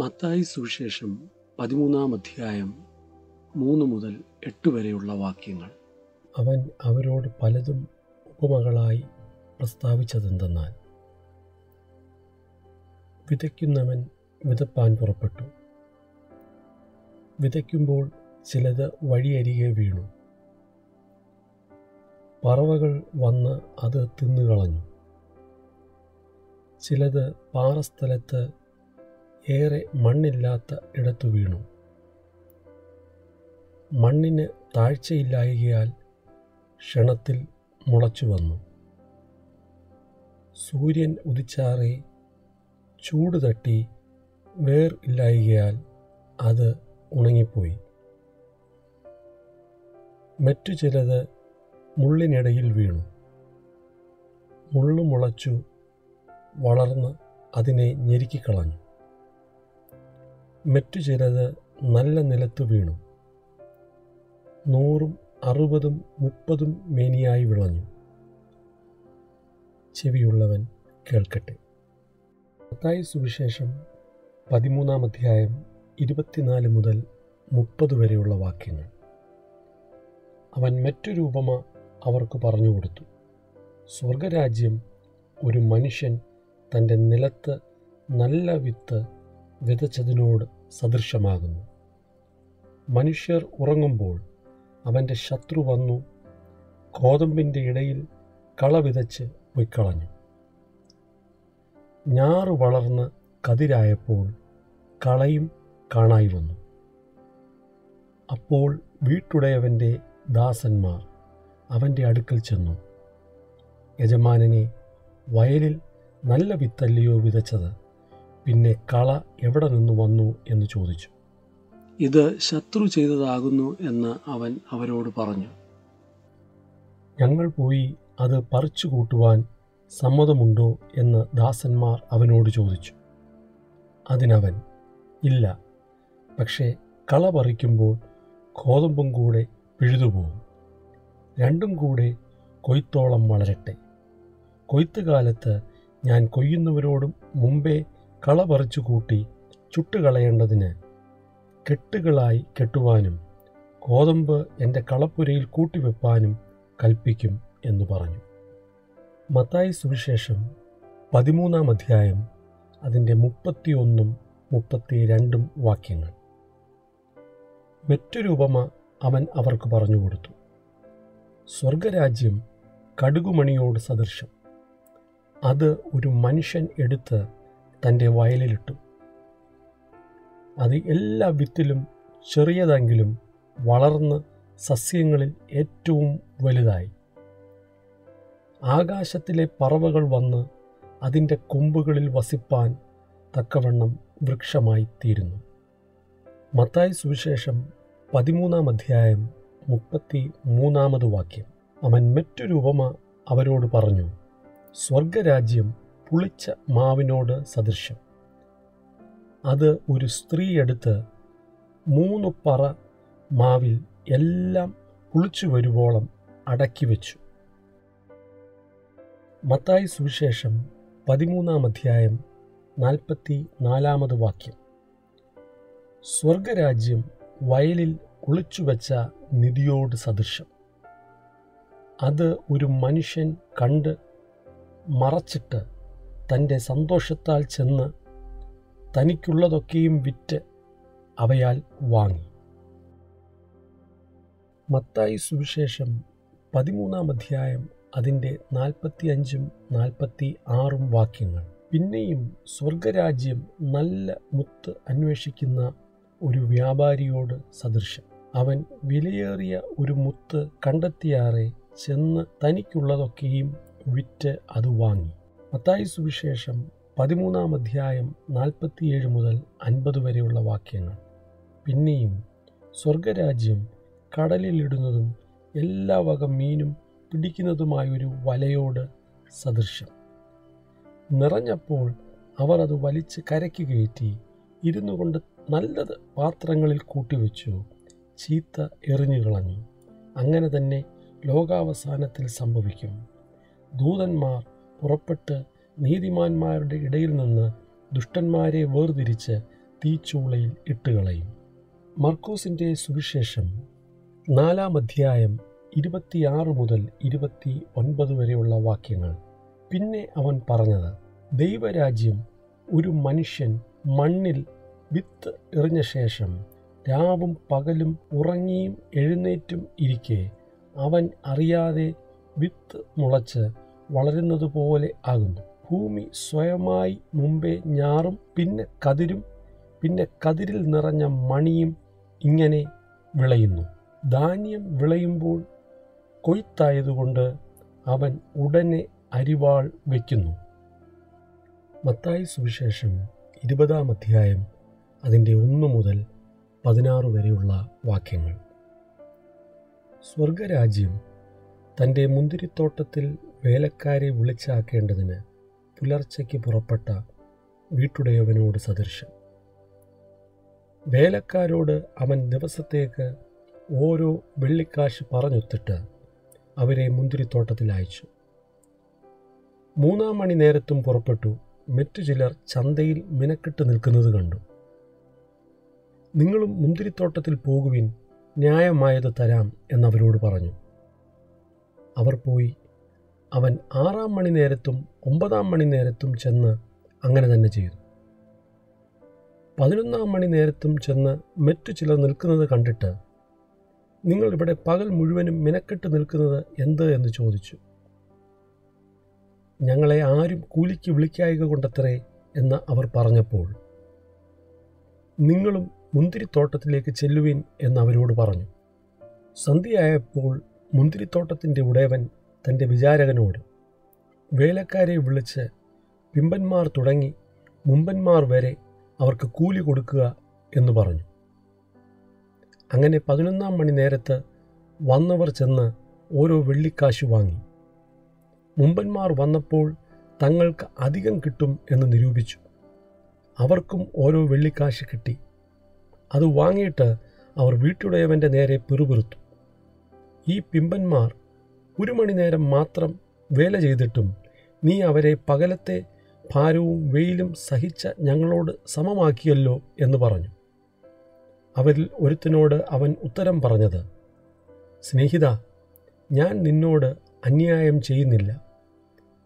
മത്തായി സുവിശേഷം പതിമൂന്നാം അധ്യായം മൂന്ന് മുതൽ എട്ട് വരെയുള്ള വാക്യങ്ങൾ. അവൻ അവരോട് പലതും ഉപമകളായി പ്രസ്താവിച്ചതെന്തെന്നാൽ വിതയ്ക്കുന്നവൻ വിതപ്പാൻ പുറപ്പെട്ടു. വിതയ്ക്കുമ്പോൾ ചിലത് വഴിയരികെ വീണു. പറവകൾ വന്ന് അത് തിന്നുകളഞ്ഞു. ചിലത് പാറസ്ഥലത്ത് ഏറെ മണ്ണില്ലാത്ത ഇടത്തു വീണു. മണ്ണിന് താഴ്ചയില്ലായകയാൽ ക്ഷണത്തിൽ മുളച്ചു വന്നു. സൂര്യൻ ഉദിച്ചാറി ചൂട് തട്ടി വേർ ഇല്ലായകയാൽ അത് ഉണങ്ങിപ്പോയി. മറ്റു ചിലത് മുള്ളിനിടയിൽ വീണു. മുള്ളു മുളച്ചു വളർന്ന് അതിനെ ഞെരുക്കിക്കളഞ്ഞു. മറ്റു ചിലത് നല്ല നിലത്ത് വീണു. നൂറും അറുപതും മുപ്പതും മേനിയായി വിളഞ്ഞു. ചെവിയുള്ളവൻ കേൾക്കട്ടെ. മത്തായി സുവിശേഷം പതിമൂന്നാം അധ്യായം ഇരുപത്തിനാല് മുതൽ മുപ്പത് വരെയുള്ള വാക്യങ്ങൾ. അവൻ മറ്റൊരു ഉപമ അവർക്ക് പറഞ്ഞു കൊടുത്തു. സ്വർഗരാജ്യം ഒരു മനുഷ്യൻ തന്റെ നിലത്ത് നല്ല വിത്ത് വിതച്ചതിനോട് സദൃശമാകുന്നു. മനുഷ്യർ ഉറങ്ങുമ്പോൾ അവന്റെ ശത്രു വന്നു ഗോതമ്പിന്റെ ഇടയിൽ കള വിതച്ച് പൊയ്ക്കളഞ്ഞു. ഞാറ് വളർന്ന് കതിരായപ്പോൾ കളയും കാണായി വന്നു. അപ്പോൾ വീട്ടുടയവന്റെ ദാസന്മാർ അവന്റെ അടുക്കൽ ചെന്നു. യജമാനനെ വയലിൽ നല്ല വിത്തല്ലയോ വിതച്ചത് പിന്നെ കള എവിടെ നിന്ന് വന്നു എന്ന് ചോദിച്ചു. ഇത് ശത്രു ചെയ്തതാകുന്നു എന്ന് അവൻ അവരോട് പറഞ്ഞു. ഞങ്ങൾ പോയി അത് പറിച്ചു കൂട്ടുവാൻ സമ്മതമുണ്ടോ എന്ന് ദാസന്മാർ അവനോട് ചോദിച്ചു. അതിനവൻ ഇല്ല പക്ഷേ കള പറിക്കുമ്പോൾ ഗോതമ്പും കൂടെ പിഴുതുപോകും. രണ്ടും കൂടെ കൊയ്ത്തോളം വളരട്ടെ. കൊയ്ത്തുകാലത്ത് ഞാൻ കൊയ്യുന്നവരോടും മുമ്പേ കള പറിച്ചു കൂട്ടി ചുട്ടുകളയേണ്ടതിന് കെട്ടുകളായി കെട്ടുവാനും ഗോതമ്പ് എന്റെ കളപ്പുരയിൽ കൂട്ടിവെപ്പാനും കൽപ്പിക്കും എന്ന് പറഞ്ഞു. മത്തായി സുവിശേഷം പതിമൂന്നാം അധ്യായം അതിന്റെ മുപ്പത്തിയൊന്നും മുപ്പത്തി രണ്ടും വാക്യങ്ങൾ. മറ്റൊരു ഉപമ അവൻ അവർക്ക് പറഞ്ഞു കൊടുത്തു. സ്വർഗരാജ്യം കടുകുമണിയോട് സദൃശം. അത് ഒരു മനുഷ്യൻ എടുത്ത് തന്റെ വയലിലിട്ടു. അത് എല്ലാ വിത്തിലും ചെറിയതെങ്കിലും വളർന്ന് സസ്യങ്ങളിൽ ഏറ്റവും വലുതായി. ആകാശത്തിലെ പറവകൾ വന്ന് അതിന്റെ കൊമ്പുകളിൽ വസിപ്പാൻ തക്കവണ്ണം വൃക്ഷമായി തീരുന്നു. മത്തായി സുവിശേഷം പതിമൂന്നാം അധ്യായം മുപ്പത്തി മൂന്നാമത് വാക്യം. അവൻ മറ്റൊരു ഉപമ അവരോട് പറഞ്ഞു സ്വർഗരാജ്യം പുളിച്ച മാവിനോട് സദൃശ്യം. അത് ഒരു സ്ത്രീ എടുത്ത് മൂന്ന് പറ മാവിൽ എല്ലാം പുളിച്ചു വരുവോളം അടക്കി വെച്ചു. മത്തായി സുവിശേഷം പതിമൂന്നാം അധ്യായം നാൽപ്പത്തി നാലാമത് വാക്യം. സ്വർഗരാജ്യം വയലിൽ കുളിച്ചു വെച്ച നിധിയോട് സദൃശം അത് ഒരു മനുഷ്യൻ കണ്ട് മറച്ചിട്ട് തന്റെ സന്തോഷത്താൽ ചെന്ന് തനിക്കുള്ളതൊക്കെയും വിറ്റ് അവയാൽ വാങ്ങി. മത്തായി സുവിശേഷം പതിമൂന്നാം അധ്യായം അതിന്റെ നാൽപ്പത്തി അഞ്ചും നാൽപ്പത്തി ആറും വാക്യങ്ങൾ. പിന്നെയും സ്വർഗരാജ്യം നല്ല മുത്ത് അന്വേഷിക്കുന്ന ഒരു വ്യാപാരിയോട് സദൃശം. അവൻ വിലയേറിയ ഒരു മുത്ത് കണ്ടെത്തിയാറെ ചെന്ന് തനിക്കുള്ളതൊക്കെയും വിറ്റ് അത് വാങ്ങി. മത്തായി സുവിശേഷം പതിമൂന്നാം അധ്യായം നാൽപ്പത്തിയേഴ് മുതൽ അൻപത് വരെയുള്ള വാക്യങ്ങൾ. പിന്നെയും സ്വർഗരാജ്യം കടലിലിടുന്നതും എല്ലാ വക മീനും പിടിക്കുന്നതുമായൊരു വലയോട് സദൃശം. നിറഞ്ഞപ്പോൾ അവർ അത് വലിച്ച് കരയ്ക്ക് കയറ്റി ഇരുന്നു കൊണ്ട് നല്ലത് പാത്രങ്ങളിൽ കൂട്ടിവെച്ചു ചീത്ത എറിഞ്ഞു കളഞ്ഞു. അങ്ങനെ തന്നെ ലോകാവസാനത്തിൽ സംഭവിക്കും. ദൂതന്മാർ പുറപ്പെട്ട് നീതിമാന്മാരുടെ ഇടയിൽ നിന്ന് ദുഷ്ടന്മാരെ വേർതിരിച്ച് തീച്ചൂളയിൽ ഇട്ടുകളയും. മർക്കോസിന്റെ സുവിശേഷം നാലാം അധ്യായം ഇരുപത്തിയാറ് മുതൽ ഇരുപത്തി ഒൻപത് വരെയുള്ള വാക്യങ്ങൾ. പിന്നെ അവൻ പറഞ്ഞത് ദൈവരാജ്യം ഒരു മനുഷ്യൻ മണ്ണിൽ വിത്ത് എറിഞ്ഞ ശേഷം രാവും പകലും ഉറങ്ങിയും എഴുന്നേറ്റും ഇരിക്കെ അവൻ അറിയാതെ വിത്ത് മുളച്ച് വളരുന്നതുപോലെ ആകുന്നു. ഭൂമി സ്വയമായി മുമ്പേ ഞാറും പിന്നെ കതിരും പിന്നെ കതിരിൽ നിറഞ്ഞ മണിയും ഇങ്ങനെ വിളയുന്നു. ധാന്യം വിളയുമ്പോൾ കൊയ്ത്തായതുകൊണ്ട് അവൻ ഉടനെ അരിവാൾ വയ്ക്കുന്നു മത്തായി സുവിശേഷം ഇരുപതാം അധ്യായം അതിന്റെ ഒന്ന് മുതൽ പതിനാറ് വരെയുള്ള വാക്യങ്ങൾ. സ്വർഗരാജ്യം തന്റെ മുന്തിരിത്തോട്ടത്തിൽ വേലക്കാരെ വിളിച്ചാക്കേണ്ടതിന് പുലർച്ചയ്ക്ക് പുറപ്പെട്ട വീട്ടുടയവനോട് സദൃശം വേലക്കാരോട് അവൻ ദിവസത്തേക്ക് ഓരോ വെള്ളിക്കാശ് പറഞ്ഞൊത്തിട്ട് അവരെ മുന്തിരിത്തോട്ടത്തിൽ അയച്ചു. മൂന്നാം മണി നേരത്തും പുറപ്പെട്ടു മറ്റു ചിലർ ചന്തയിൽ മിനക്കെട്ട് നിൽക്കുന്നത് കണ്ടു. നിങ്ങളും മുന്തിരിത്തോട്ടത്തിൽ പോകുവിൻ ന്യായമായത് തരാം എന്നവരോട് പറഞ്ഞു. അവർ പോയി അവൻ ആറാം മണി നേരത്തും ഒമ്പതാം മണി നേരത്തും ചെന്ന് അങ്ങനെ തന്നെ ചെയ്തു. പതിനൊന്നാം മണി നേരത്തും ചെന്ന് മറ്റു ചിലർ നിൽക്കുന്നത് കണ്ടിട്ട് നിങ്ങൾ ഇവിടെ പകൽ മുഴുവനും മിനക്കെട്ട് നിൽക്കുന്നത് എന്ത്? എന്ന് ചോദിച്ചു. ഞങ്ങളെ ആരും കൂലിക്ക് വിളിക്കായക കൊണ്ടത്രേ എന്ന് അവർ പറഞ്ഞപ്പോൾ നിങ്ങളും മുന്തിരിത്തോട്ടത്തിലേക്ക് ചെല്ലുവിൻ എന്ന് അവരോട് പറഞ്ഞു. സന്ധ്യയായപ്പോൾ മുന്തിരിത്തോട്ടത്തിന്റെ ഉടയവൻ തന്റെ വിചാരകനോട് വേലക്കാരെ വിളിച്ച് പിമ്പന്മാർ തുടങ്ങി മുമ്പന്മാർ വരെ അവർക്ക് കൂലി കൊടുക്കുക എന്ന് പറഞ്ഞു. അങ്ങനെ പതിനൊന്നാം മണി നേരത്ത് വന്നവർ ചെന്ന് ഓരോ വെള്ളിക്കാശ് വാങ്ങി. മുമ്പന്മാർ വന്നപ്പോൾ തങ്ങൾക്ക് അധികം കിട്ടും എന്ന് നിരൂപിച്ചു. അവർക്കും ഓരോ വെള്ളിക്കാശ് കിട്ടി. അത് വാങ്ങിയിട്ട് അവർ വീട്ടുടയവന്റെ നേരെ പിറുപിറുത്തു. ഈ പിമ്പന്മാർ ഒരു മണി നേരം മാത്രം വേല ചെയ്തിട്ടും നീ അവരെ പകലത്തെ ഭാരവും വെയിലും സഹിച്ച ഞങ്ങളോട് സമമാക്കിയല്ലോ എന്ന് പറഞ്ഞു. അവരിൽ ഒരുത്തനോട് അവൻ ഉത്തരം പറഞ്ഞത് സ്നേഹിത ഞാൻ നിന്നോട് അന്യായം ചെയ്യുന്നില്ല.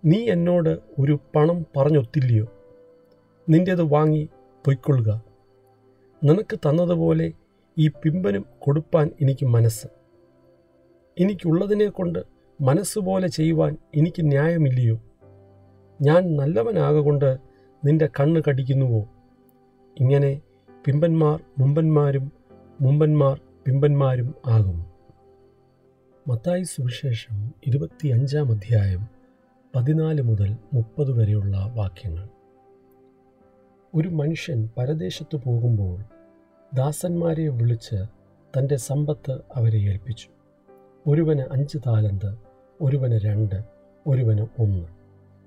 നീ എന്നോട് ഒരു പണം പറഞ്ഞൊത്തില്ലയോ? നിന്റേത് വാങ്ങി പൊയ്ക്കൊള്ളുക. നിനക്ക് തന്നതുപോലെ ഈ പിമ്പനും കൊടുപ്പാൻ എനിക്ക് മനസ്സ്. എനിക്കുള്ളതിനെ കൊണ്ട് മനസ്സുപോലെ ചെയ്യുവാൻ എനിക്ക് ന്യായമില്ലയോ? ഞാൻ നല്ലവനാകൊണ്ട് നിന്റെ കണ്ണ് കടിക്കുന്നുവോ? ഇങ്ങനെ പിമ്പന്മാർ മുമ്പന്മാരും മുമ്പന്മാർ പിമ്പന്മാരും ആകും. മത്തായി സുവിശേഷം ഇരുപത്തി അഞ്ചാം അധ്യായം പതിനാല് മുതൽ മുപ്പത് വരെയുള്ള വാക്യങ്ങൾ. ഒരു മനുഷ്യൻ പരദേശത്ത് പോകുമ്പോൾ ദാസന്മാരെ വിളിച്ച് തന്റെ സമ്പത്ത് അവരെ ഏൽപ്പിച്ചു. ഒരുവന് അഞ്ച് താലന്ത് ഒരുവന് രണ്ട് ഒരുവന് ഒന്ന്.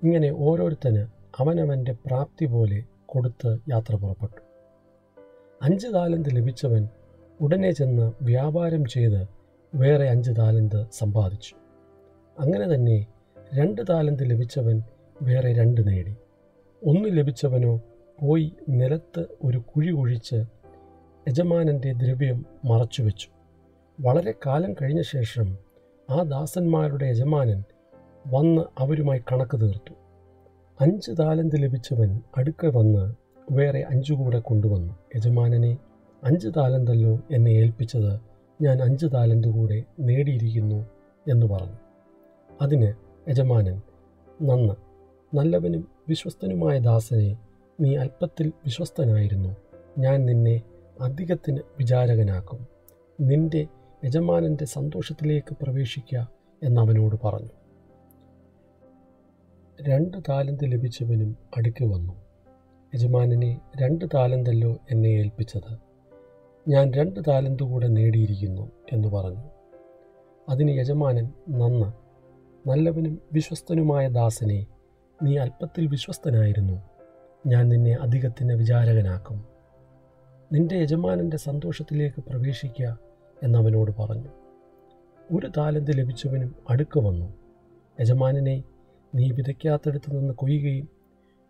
ഇങ്ങനെ ഓരോരുത്തന് അവനവന്റെ പ്രാപ്തി പോലെ കൊടുത്ത് യാത്ര പുറപ്പെട്ടു. അഞ്ച് താലന്ത് ലഭിച്ചവൻ ഉടനെ ചെന്ന് വ്യാപാരം ചെയ്ത് വേറെ അഞ്ച് താലന്ത് സമ്പാദിച്ചു. അങ്ങനെ തന്നെ രണ്ട് താലന്ത് ലഭിച്ചവൻ വേറെ രണ്ട് നേടി. ഒന്ന് ലഭിച്ചവനോ പോയി നിലത്ത് ഒരു കുഴി കുഴിച്ച് യജമാനന്റെ ദ്രവ്യം മറച്ചുവെച്ചു. വളരെ കാലം കഴിഞ്ഞ ശേഷം ആ ദാസന്മാരുടെ യജമാനൻ വന്ന് അവരുമായി കണക്ക് തീർത്തു. അഞ്ച് താലന്ത് ലഭിച്ചവൻ അടുക്ക വന്ന് വേറെ അഞ്ചു കൂടെ കൊണ്ടുവന്നു. യജമാനനെ അഞ്ച് താലന്തല്ലോ എന്നെ ഏൽപ്പിച്ചത്. ഞാൻ അഞ്ച് താലന്ത് കൂടെ നേടിയിരിക്കുന്നു എന്ന് പറഞ്ഞു. അതിന് യജമാനൻ നന്ന് നല്ലവനും വിശ്വസ്തനുമായ ദാസനെ നീ അല്പത്തിൽ വിശ്വസ്തനായിരുന്നു. ഞാൻ നിന്നെ അധികത്തിന് വിചാരകനാക്കും. നിന്റെ യജമാനന്റെ സന്തോഷത്തിലേക്ക് പ്രവേശിക്കുക എന്നവനോട് പറഞ്ഞു. രണ്ട് താലന്ത് ലഭിച്ചവനും അടുക്കി വന്നു. യജമാനനെ രണ്ട് താലന്തല്ലോ എന്നെ ഏൽപ്പിച്ചത്. ഞാൻ രണ്ട് താലന്ത് കൂടെ നേടിയിരിക്കുന്നു എന്ന് പറഞ്ഞു. അതിന് യജമാനൻ നന്ന് നല്ലവനും വിശ്വസ്തനുമായ ദാസനെ നീ അല്പത്തിൽ വിശ്വസ്തനായിരുന്നു. ഞാൻ നിന്നെ അധികത്തിന് വിചാരകനാക്കും. നിന്റെ യജമാനന്റെ സന്തോഷത്തിലേക്ക് പ്രവേശിക്കുക എന്നവനോട് പറഞ്ഞു ഒരു താലന്ത് ലഭിച്ചവനും അടുക്ക വന്നു. യജമാനനെ നീ വിതയ്ക്കാത്തടുത്ത് നിന്ന് കൊയ്യുകയും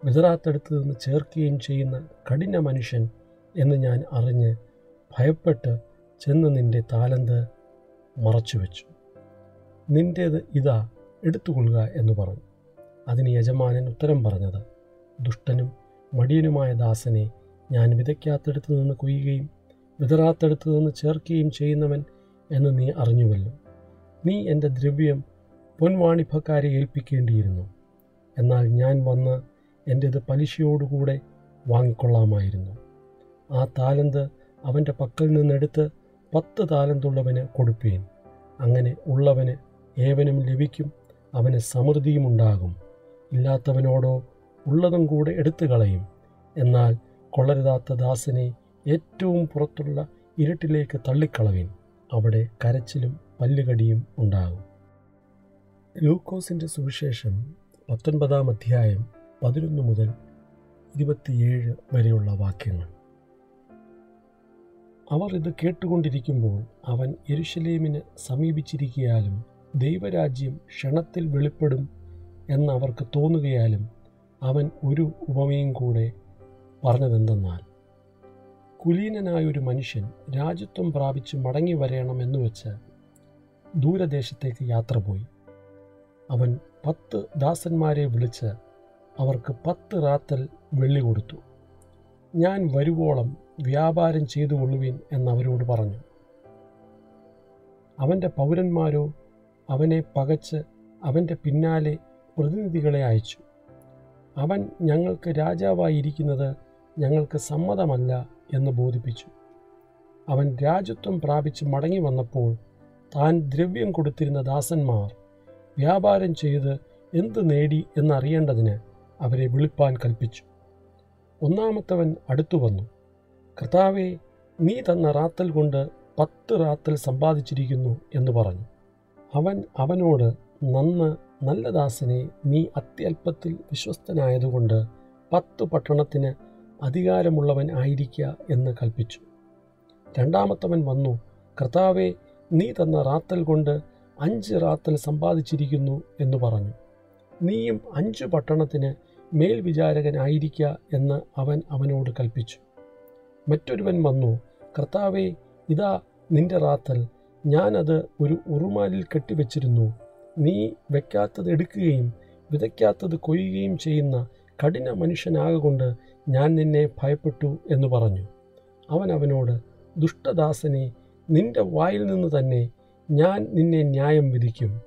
വിതറാത്തടുത്ത് നിന്ന് ചേർക്കുകയും ചെയ്യുന്ന കഠിന മനുഷ്യൻ എന്ന് ഞാൻ അറിഞ്ഞ് ഭയപ്പെട്ട് ചെന്ന് നിന്റെ താലന്ത് മറച്ചു വെച്ചു നിന്റേത് ഇതാ എടുത്തുകൊള്ളുക എന്ന് പറഞ്ഞു. അതിന് യജമാനൻ ഉത്തരം പറഞ്ഞത് ദുഷ്ടനും മടിയനുമായ ദാസനെ ഞാൻ വിതയ്ക്കാത്തടുത്ത് നിന്ന് കൊയ്യുകയും വിതറാത്തടത്ത് നിന്ന് ചേർക്കുകയും ചെയ്യുന്നവൻ എന്ന് നീ അറിഞ്ഞുവല്ലോ. നീ എന്റെ ദ്രവ്യം പൊൻവാണിഭക്കാരെ ഏൽപ്പിക്കേണ്ടിയിരുന്നു. എന്നാൽ ഞാൻ വന്ന് എന്റേത് പലിശയോടുകൂടെ വാങ്ങിക്കൊള്ളാമായിരുന്നു. ആ താലന്ത് അവന്റെ പക്കൽ നിന്നെടുത്ത് പത്ത് താലന്തുള്ളവന് കൊടുപ്പീൻ. അങ്ങനെ ഉള്ളവന് ഏവനും ലഭിക്കും അവന് സമൃദ്ധിയും ഉണ്ടാകും. ഇല്ലാത്തവനോടോ ഉള്ളതും കൂടെ എടുത്തു കളയും എന്നാൽ കൊള്ളരുതാത്ത ദാസനെ ഏറ്റവും പുറത്തുള്ള ഇരുട്ടിലേക്ക് തള്ളിക്കളവിൻ. അവിടെ കരച്ചിലും പല്ലുകടിയും ഉണ്ടാകും. ലൂക്കോസിന്റെ സുവിശേഷം പത്തൊൻപതാം അധ്യായം പതിനൊന്ന് മുതൽ ഇരുപത്തിയേഴ് വരെയുള്ള വാക്യങ്ങൾ. അവർ ഇത് കേട്ടുകൊണ്ടിരിക്കുമ്പോൾ അവൻ എരുഷലേമിന് സമീപിച്ചിരിക്കയാലും ദൈവരാജ്യം ക്ഷണത്തിൽ വെളിപ്പെടും എന്നവർക്ക് തോന്നുകയാലും അവൻ ഒരു ഉപമയും കൂടെ പറഞ്ഞതെന്തെന്നാൽ കുലീനനായൊരു മനുഷ്യൻ രാജ്യത്വം പ്രാപിച്ച് മടങ്ങി വരണമെന്ന് വെച്ച് ദൂരദേശത്തേക്ക് യാത്ര പോയി. അവൻ പത്ത് ദാസന്മാരെ വിളിച്ച് അവർക്ക് പത്ത് റാത്തൽ വെള്ളി കൊടുത്തു. ഞാൻ വരുവോളം വ്യാപാരം ചെയ്തു കൊള്ളുവിൻ എന്നവരോട് പറഞ്ഞു. അവന്റെ പൗരന്മാരോ അവനെ പകച്ച് അവന്റെ പിന്നാലെ പ്രതിനിധികളെ അയച്ചു. അവൻ ഞങ്ങൾക്ക് രാജാവായിരിക്കുന്നത് ഞങ്ങൾക്ക് സമ്മതമല്ല എന്ന് ബോധിപ്പിച്ചു. അവൻ രാജ്യത്വം പ്രാപിച്ച് മടങ്ങി വന്നപ്പോൾ താൻ ദ്രവ്യം കൊടുത്തിരുന്ന ദാസന്മാർ വ്യാപാരം ചെയ്ത് എന്ത് നേടി എന്നറിയേണ്ടതിന് അവരെ വിളിപ്പാൻ കൽപ്പിച്ചു. ഒന്നാമത്തവൻ അടുത്തു വന്നു. കർത്താവെ നീ തന്ന റാത്തൽ കൊണ്ട് പത്ത് റാത്തൽ സമ്പാദിച്ചിരിക്കുന്നു എന്ന് പറഞ്ഞു. അവൻ അവനോട് നന്ന് നല്ല ദാസനെ നീ അത്യല്പത്തിൽ വിശ്വസ്തനായതുകൊണ്ട് പത്ത് പട്ടണത്തിന് അധികാരമുള്ളവൻ ആയിരിക്കുക എന്ന് കൽപ്പിച്ചു. രണ്ടാമത്തവൻ വന്നു കർത്താവെ നീ തന്ന റാത്തൽ കൊണ്ട് അഞ്ച് റാത്തൽ സമ്പാദിച്ചിരിക്കുന്നു എന്ന് പറഞ്ഞു. നീയും അഞ്ചു പട്ടണത്തിന് മേൽവിചാരകനായിരിക്കുക എന്ന് അവൻ അവനോട് കൽപ്പിച്ചു. മറ്റൊരുവൻ വന്നു കർത്താവെ ഇതാ നിന്റെ റാത്തൽ. ഞാനത് ഒരു ഉറുമാലിൽ കെട്ടിവെച്ചിരുന്നു. നീ വെക്കാത്തത് എടുക്കുകയും വിതയ്ക്കാത്തത് കൊയ്യുകയും ചെയ്യുന്ന കഠിന മനുഷ്യനാകൊണ്ട് ഞാൻ നിന്നെ ഭയപ്പെട്ടു എന്ന് പറഞ്ഞു. അവൻ അവനോട് ദുഷ്ടദാസനെ നിന്റെ വായിൽ നിന്ന് തന്നെ ഞാൻ നിന്നെ ന്യായം വിധിക്കും.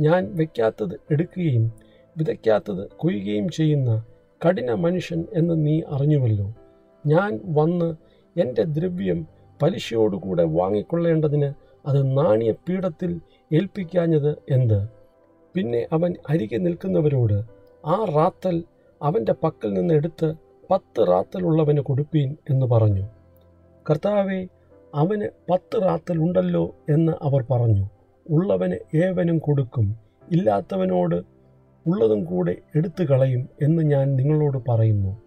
ഞാൻ വയ്ക്കാത്തത് എടുക്കുകയും വിതയ്ക്കാത്തത് കൊയ്യുകയും ചെയ്യുന്ന കഠിന മനുഷ്യൻ എന്ന് നീ അറിഞ്ഞുവല്ലോ. ഞാൻ വന്ന് എന്റെ ദ്രവ്യം പലിശയോടുകൂടെ വാങ്ങിക്കൊള്ളേണ്ടതിന് അത് നാണയ പീഠത്തിൽ ഏൽപ്പിക്കാഞ്ഞത് എന്ത്? പിന്നെ അവൻ അരികെ നിൽക്കുന്നവരോട് ആ റാത്തൽ അവന്റെ പക്കൽ നിന്ന് എടുത്ത് പത്ത് റാത്തലുള്ളവന് കൊടുപ്പീൻ എന്ന് പറഞ്ഞു. കർത്താവെ അവന് പത്ത് റാത്തലുണ്ടല്ലോ എന്ന് അവർ പറഞ്ഞു. ഉള്ളവന് ഏവനും കൊടുക്കും ഇല്ലാത്തവനോട് ഉള്ളതും കൂടെ എടുത്തു കളയും എന്ന് ഞാൻ നിങ്ങളോട് പറയുന്നു.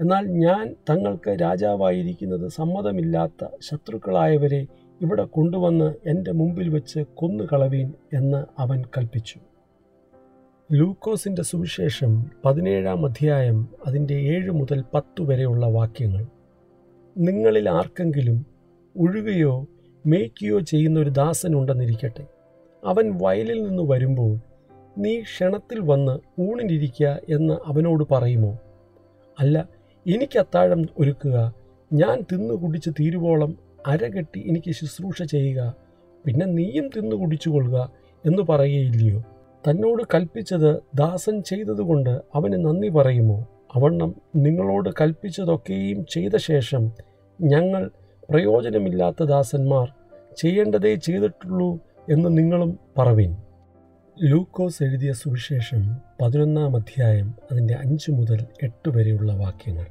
എന്നാൽ ഞാൻ തങ്ങൾക്ക് രാജാവായിരിക്കുന്നത് സമ്മതമില്ലാത്ത ശത്രുക്കളായവരെ ഇവിടെ കൊണ്ടുവന്ന് എന്റെ മുമ്പിൽ വെച്ച് കൊന്നുകളവീൻ എന്ന് അവൻ കൽപ്പിച്ചു. ലൂക്കോസിന്റെ സുവിശേഷം പതിനേഴാം അധ്യായം അതിന്റെ ഏഴ് മുതൽ പത്ത് വരെയുള്ള വാക്യങ്ങൾ. നിങ്ങളിൽ ആർക്കെങ്കിലും ഉഴുകയോ മേയ്ക്കുകയോ ചെയ്യുന്ന ഒരു ദാസനുണ്ടെന്നിരിക്കട്ടെ. അവൻ വയലിൽ നിന്ന് വരുമ്പോൾ നീ ക്ഷണത്തിൽ വന്ന് ഊണിനിരിക്കുക എന്ന് അവനോട് പറയുമോ? അല്ല എനിക്ക് അത്താഴം ഒരുക്കുക ഞാൻ തിന്നു കുടിച്ച് തീരുവോളം അരകെട്ടി എനിക്ക് ശുശ്രൂഷ ചെയ്യുക പിന്നെ നീയും തിന്നു കുടിച്ചു കൊള്ളുക എന്ന് പറയുകയില്ലയോ? തന്നോട് കൽപ്പിച്ചത് ദാസൻ ചെയ്തതുകൊണ്ട് അവന് നന്ദി പറയുമോ? അവണ്ണം നിങ്ങളോട് കൽപ്പിച്ചതൊക്കെയും ചെയ്ത ശേഷം ഞങ്ങൾ പ്രയോജനമില്ലാത്ത ദാസന്മാർ ചെയ്യേണ്ടതേ ചെയ്തിട്ടുള്ളൂ എന്ന് നിങ്ങളും പറവിൻ. ലൂക്കോസ് എഴുതിയ സുവിശേഷം പതിനൊന്നാം അധ്യായം അതിന്റെ അഞ്ച് മുതൽ എട്ട് വരെയുള്ള വാക്യങ്ങൾ.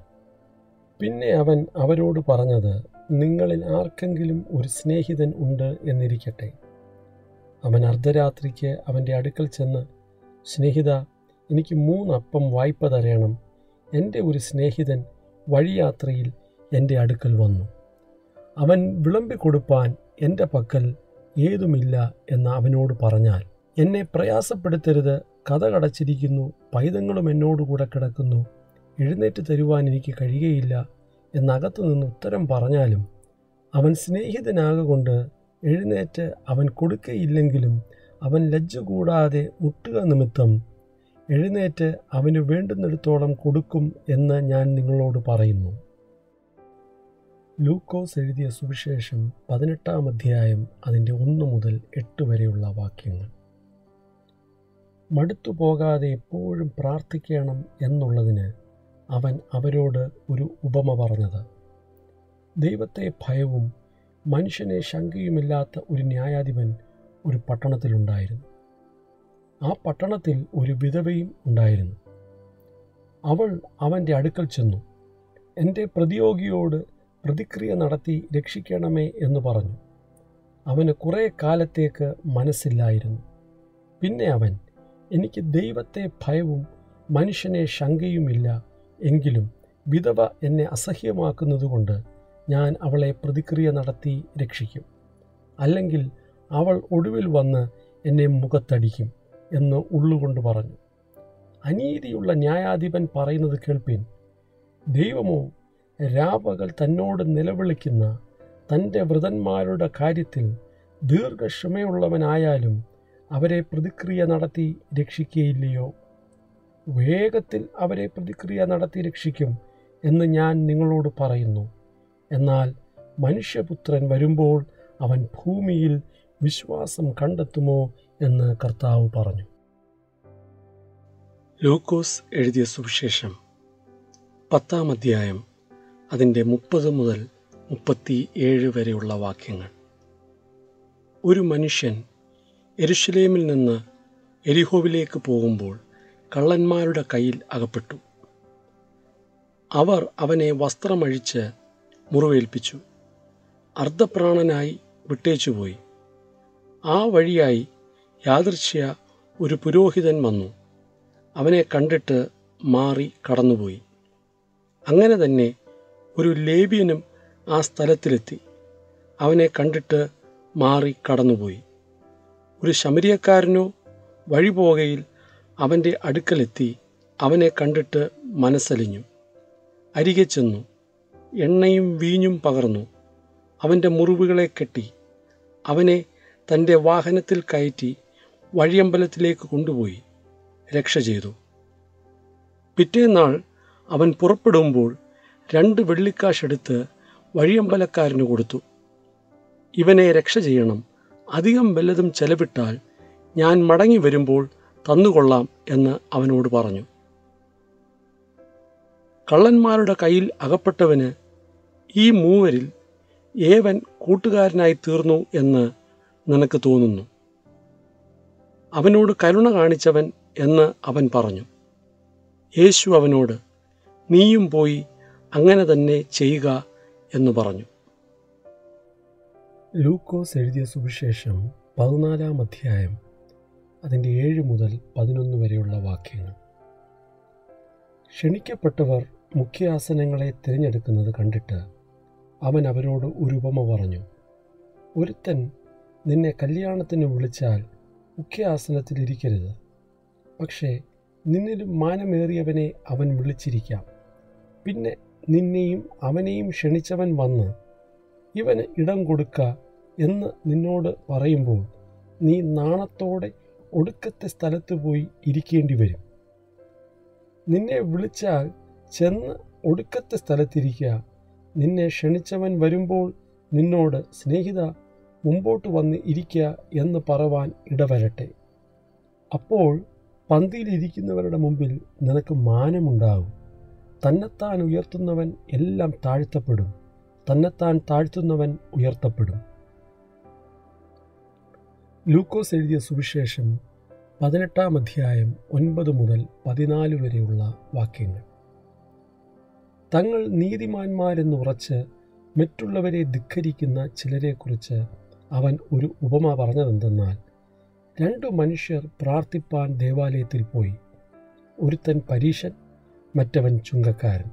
പിന്നെ അവൻ അവരോട് പറഞ്ഞത് നിങ്ങളിൽ ആർക്കെങ്കിലും ഒരു സ്നേഹിതൻ ഉണ്ട് എന്നിരിക്കട്ടെ. അവൻ അർദ്ധരാത്രിക്ക് അവന്റെ അടുക്കൽ ചെന്ന് സ്നേഹിത എനിക്ക് മൂന്നപ്പം വായ്പ തരയണം എന്റെ ഒരു സ്നേഹിതൻ വഴിയാത്രയിൽ എന്റെ അടുക്കൽ വന്നു. അവൻ വിളമ്പിക്കൊടുപ്പാൻ എന്റെ പക്കൽ ഏതുമില്ല എന്ന് അവനോട് പറഞ്ഞാൽ എന്നെ പ്രയാസപ്പെടുത്തരുത്. കഥ കടച്ചിരിക്കുന്നു. പൈതങ്ങളും എന്നോടുകൂടെ കിടക്കുന്നു. എഴുന്നേറ്റ് തരുവാൻ എനിക്ക് കഴിയുകയില്ല എന്നകത്തു നിന്ന് ഉത്തരം പറഞ്ഞാലും അവൻ സ്നേഹിതനാകൊണ്ട് എഴുന്നേറ്റ് അവൻ കൊടുക്കയില്ലെങ്കിലും അവൻ ലജ്ജ കൂടാതെ മുട്ടുക നിമിത്തം എഴുന്നേറ്റ് അവന് വേണ്ടുന്നിടത്തോളം കൊടുക്കും എന്ന് ഞാൻ നിങ്ങളോട് പറയുന്നു. ലൂക്കോസ് എഴുതിയ സുവിശേഷം പതിനെട്ടാം അധ്യായം അതിന്റെ ഒന്ന് മുതൽ എട്ട് വരെയുള്ള വാക്യങ്ങൾ. മടുത്തു പോകാതെ എപ്പോഴും പ്രാർത്ഥിക്കണം എന്നുള്ളതിന് അവൻ അവരോട് ഒരു ഉപമ പറഞ്ഞത്. ദൈവത്തെ ഭയവും മനുഷ്യനെ ശങ്കയുമില്ലാത്ത ഒരു ന്യായാധിപൻ ഒരു പട്ടണത്തിലുണ്ടായിരുന്നു. ആ പട്ടണത്തിൽ ഒരു വിധവയും ഉണ്ടായിരുന്നു. അവൾ അവന്റെ അടുക്കൽ ചെന്നു. എന്റെ പ്രതിയോഗിയോട് പ്രതിക്രിയ നടത്തി രക്ഷിക്കണമേ എന്ന് പറഞ്ഞു. അവന് കുറേ കാലത്തേക്ക് മനസ്സില്ലായിരുന്നു. പിന്നെ അവൻ എനിക്ക് ദൈവത്തെ ഭയവും മനുഷ്യനെ ശങ്കയുമില്ല എങ്കിലും വിധവ എന്നെ അസഹ്യമാക്കുന്നതുകൊണ്ട് ഞാൻ അവളെ പ്രതിക്രിയ നടത്തി രക്ഷിക്കും. അല്ലെങ്കിൽ അവൾ ഒടുവിൽ വന്ന് എന്നെ മുഖത്തടിക്കും എന്ന് ഉള്ളുകൊണ്ട് പറഞ്ഞു. അനീതിയുള്ള ന്യായാധിപൻ പറയുന്നത് കേൾപ്പീൻ. ദൈവമോ രാവകൾ തന്നോട് നിലവിളിക്കുന്ന തന്റെ വൃതന്മാരുടെ കാര്യത്തിൽ ദീർഘക്ഷമയുള്ളവനായാലും അവരെ പ്രതിക്രിയ നടത്തി രക്ഷിക്കുകയില്ലയോ വേഗത്തിൽ അവരെ പ്രതിക്രിയ നടത്തി രക്ഷിക്കും എന്ന് ഞാൻ നിങ്ങളോട് പറയുന്നു. എന്നാൽ മനുഷ്യപുത്രൻ വരുമ്പോൾ അവൻ ഭൂമിയിൽ വിശ്വാസം കണ്ടെത്തുമോ എന്ന് കർത്താവ് പറഞ്ഞു. ലൂക്കോസ് എഴുതിയ സുവിശേഷം പത്താം അധ്യായം അതിന്റെ മുപ്പത് മുതൽ മുപ്പത്തി ഏഴ് വരെയുള്ള വാക്യങ്ങൾ. ഒരു മനുഷ്യൻ എരുഷലേമിൽ നിന്ന് എരിഹോവിലേക്ക് പോകുമ്പോൾ കള്ളന്മാരുടെ കയ്യിൽ അകപ്പെട്ടു. അവർ അവനെ വസ്ത്രമഴിച്ച് മുറിവേൽപ്പിച്ചു. അർദ്ധപ്രാണനായി വിട്ടേച്ചുപോയി. ആ വഴിയായി യാദൃശ്യ ഒരു പുരോഹിതൻ വന്നു. അവനെ കണ്ടിട്ട് മാറി കടന്നുപോയി. അങ്ങനെ തന്നെ ഒരു ലേബിയനും ആ സ്ഥലത്തിലെത്തി. അവനെ കണ്ടിട്ട് മാറി കടന്നുപോയി. ഒരു ശമരിയക്കാരനോ വഴിപോകയിൽ അവന്റെ അടുക്കലെത്തി അവനെ കണ്ടിട്ട് മനസ്സലിഞ്ഞു. അരികെ ചെന്നു. എണ്ണയും വീഞ്ഞും പകർന്നു. അവന്റെ മുറിവുകളെ കെട്ടി. അവനെ തന്റെ വാഹനത്തിൽ കയറ്റി വഴിയമ്പലത്തിലേക്ക് കൊണ്ടുപോയി രക്ഷ ചെയ്തു. പിറ്റേന്നാൾ അവൻ പുറപ്പെടുമ്പോൾ രണ്ട് വെള്ളിക്കാശെടുത്ത് വഴിയമ്പലക്കാരന് കൊടുത്തു. ഇവനെ രക്ഷ ചെയ്യണം. അധികം വല്ലതും ചെലവിട്ടാൽ ഞാൻ മടങ്ങി വരുമ്പോൾ തന്നുകൊള്ളാം എന്ന് അവനോട് പറഞ്ഞു. കള്ളന്മാരുടെ കയ്യിൽ അകപ്പെട്ടവന് ഈ മൂവരിൽ ഏവൻ കൂട്ടുകാരനായി തീർന്നു എന്ന് നിനക്ക് തോന്നുന്നു. അവനോട് കരുണ കാണിച്ചവൻ എന്ന് അവൻ പറഞ്ഞു. യേശു അവനോട് നീയും പോയി അങ്ങനെ തന്നെ ചെയ്യുക എന്ന് പറഞ്ഞു. ലൂക്കോസ് എഴുതിയ സുവിശേഷം പതിനാലാം അധ്യായം അതിന്റെ ഏഴ് മുതൽ പതിനൊന്ന് വരെയുള്ള വാക്യങ്ങൾ. ക്ഷണിക്കപ്പെട്ടവർ മുഖ്യാസനങ്ങളെ തിരഞ്ഞെടുക്കുന്നത് കണ്ടിട്ട് അവൻ അവരോട് ഒരു ഉപമ പറഞ്ഞു. ഒരുത്തൻ നിന്നെ കല്യാണത്തിന് വിളിച്ചാൽ മുഖ്യാസനത്തിലിരിക്കരുത് പക്ഷേ നിന്നിലും മാനമേറിയവനെ അവൻ വിളിച്ചിരിക്കാം. പിന്നെ നിന്നെയും അവനെയും ക്ഷണിച്ചവൻ വന്ന് ഇവന് ഇടം കൊടുക്ക എന്ന് നിന്നോട് പറയുമ്പോൾ നീ നാണത്തോടെ ഒടുക്കത്തെ സ്ഥലത്ത് പോയി ഇരിക്കേണ്ടി വരും. നിന്നെ വിളിച്ചാൽ ചെന്ന് ഒടുക്കത്തെ സ്ഥലത്തിരിക്കുക നിന്നെ ക്ഷണിച്ചവൻ വരുമ്പോൾ നിന്നോട് സ്നേഹിത മുമ്പോട്ട് വന്ന് ഇരിക്കുക എന്ന് പറവാൻ ഇടവരട്ടെ. അപ്പോൾ പന്തിയിലിരിക്കുന്നവരുടെ മുമ്പിൽ നിനക്ക് മാനമുണ്ടാകും തന്നെത്താൻ ഉയർത്തുന്നവൻ എല്ലാം താഴ്ത്തപ്പെടും. തന്നെത്താൻ താഴ്ത്തുന്നവൻ ഉയർത്തപ്പെടും. ലൂക്കോസ് എഴുതിയ സുവിശേഷം പതിനെട്ടാം അധ്യായം ഒൻപത് മുതൽ പതിനാല് വരെയുള്ള വാക്യങ്ങൾ. തങ്ങൾ നീതിമാന്മാരെന്ന് ഉറച്ച് മറ്റുള്ളവരെ ധിക്കരിക്കുന്ന ചിലരെക്കുറിച്ച് അവൻ ഒരു ഉപമ പറഞ്ഞതെന്തെന്നാൽ രണ്ടു മനുഷ്യർ പ്രാർത്ഥിപ്പാൻ ദേവാലയത്തിൽ പോയി. ഒരുത്തൻ പരീശൻ മറ്റവൻ ചുങ്കക്കാരൻ.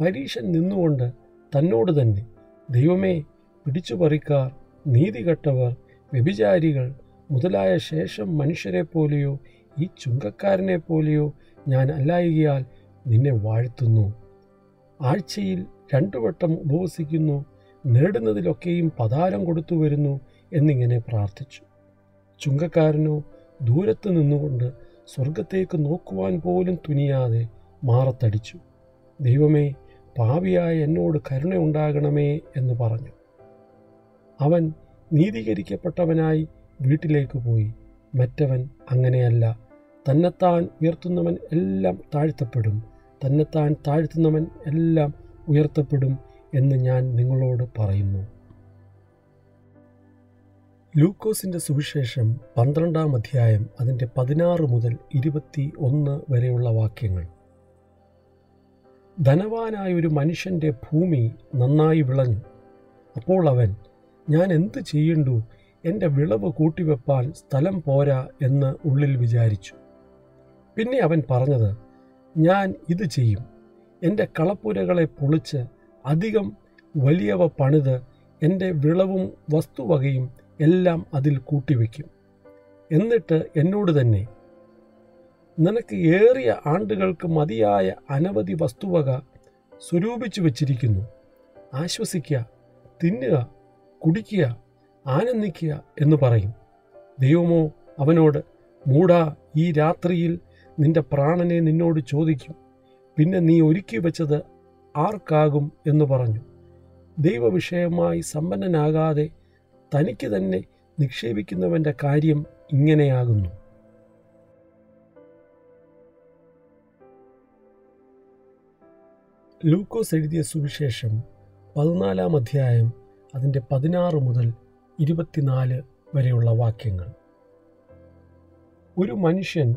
പരീശൻ നിന്നുകൊണ്ട് തന്നോട് തന്നെ ദൈവമേ പിടിച്ചുപറിക്കാർ നീതികെട്ടവർ വ്യഭിചാരികൾ മുതലായ ശേഷം മനുഷ്യരെ പോലെയോ ഈ ചുങ്കക്കാരനെ പോലെയോ ഞാൻ അല്ലായികയാൽ നിന്നെ വാഴ്ത്തുന്നു. ആഴ്ചയിൽ രണ്ടു വട്ടം ഉപവസിക്കുന്നു നേടുന്നതിലൊക്കെയും പതാരം കൊടുത്തു വരുന്നു എന്നിങ്ങനെ പ്രാർത്ഥിച്ചു. ചുങ്കക്കാരനോ ദൂരത്ത് നിന്നുകൊണ്ട് സ്വർഗത്തേക്ക് നോക്കുവാൻ പോലും തുനിയാതെ മാറത്തടിച്ചു. ദൈവമേ പാവിയായ എന്നോട് കരുണയുണ്ടാകണമേ എന്ന് പറഞ്ഞു. അവൻ നീതീകരിക്കപ്പെട്ടവനായി വീട്ടിലേക്ക് പോയി. മറ്റവൻ അങ്ങനെയല്ല. തന്നെത്താൻ ഉയർത്തുന്നവൻ എല്ലാം താഴ്ത്തപ്പെടും. തന്നെത്താൻ താഴ്ത്തുന്നവൻ എല്ലാം ഉയർത്തപ്പെടും എന്ന് ഞാൻ നിങ്ങളോട് പറയുന്നു. ലൂക്കോസിന്റെ സുവിശേഷം പന്ത്രണ്ടാം അധ്യായം അതിന്റെ പതിനാറ് മുതൽ ഇരുപത്തി ഒന്ന് വരെയുള്ള വാക്യങ്ങൾ. ധനവാനായ ഒരു മനുഷ്യന്റെ ഭൂമി നന്നായി വിളഞ്ഞു. അപ്പോൾ അവൻ ഞാൻ എന്ത് ചെയ്യണ്ടു? എന്റെ വിളവ് കൂട്ടിവെപ്പാൻ സ്ഥലം പോരാ എന്ന് ഉള്ളിൽ വിചാരിച്ചു. പിന്നെ അവൻ പറഞ്ഞത് ഞാൻ ഇത് ചെയ്യും. എന്റെ കളപ്പുരകളെ പൊളിച്ച് അധികം വലിയവ പണിത് എന്റെ വിളവും വസ്തുവകയും എല്ലാം അതിൽ കൂട്ടിവെക്കും. എന്നിട്ട് എന്നോട് തന്നെ നിനക്ക് ഏറിയ ആണ്ടുകൾക്ക് മതിയായ അനവധി വസ്തുവക സ്വരൂപിച്ചു വച്ചിരിക്കുന്നു. ആശ്വസിക്കുക തിന്നുക കുടിക്കുക ആനന്ദിക്കുക എന്ന് പറയും. ദൈവമോ അവനോട് മൂടാ ഈ രാത്രിയിൽ നിന്റെ പ്രാണനെ നിന്നോട് ചോദിക്കും. പിന്നെ നീ ഒരുക്കി വെച്ചത് ആർക്കാകും എന്ന് പറഞ്ഞു. ദൈവവിഷയമായി സമ്പന്നനാകാതെ തനിക്ക് തന്നെ നിക്ഷേപിക്കുന്നവന്റെ കാര്യം ഇങ്ങനെയാകുന്നു. ലൂക്കോസ് എഴുതിയ സുവിശേഷം പതിനാലാം അധ്യായം അതിന്റെ പതിനാറ് മുതൽ ഇരുപത്തിനാല് വരെയുള്ള വാക്യങ്ങൾ. ഒരു മനുഷ്യൻ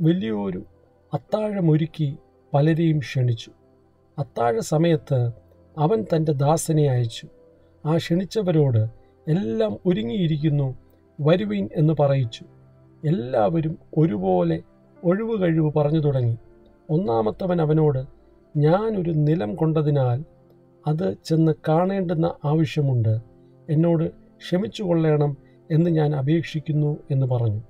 വലിയൊരു അത്താഴമൊരുക്കി പലരെയും ക്ഷണിച്ചു. അത്താഴ സമയത്ത് അവൻ തന്റെ ദാസനെ അയച്ചു. ആ ക്ഷണിച്ചവരോട് എല്ലാം ഒരുങ്ങിയിരിക്കുന്നു വരുവീൻ എന്ന് പറയിച്ചു. എല്ലാവരും ഒരുപോലെ ഒഴിവ് കഴിവ് പറഞ്ഞു തുടങ്ങി. ഒന്നാമത്തവൻ അവനോട് ഞാനൊരു നിലം കൊണ്ടതിനാൽ അത് ചെന്ന് കാണേണ്ടുന്ന ആവശ്യമുണ്ട്. എന്നോട് ക്ഷമിച്ചു കൊള്ളണം എന്ന് ഞാൻ അപേക്ഷിക്കുന്നു എന്ന് പറഞ്ഞു.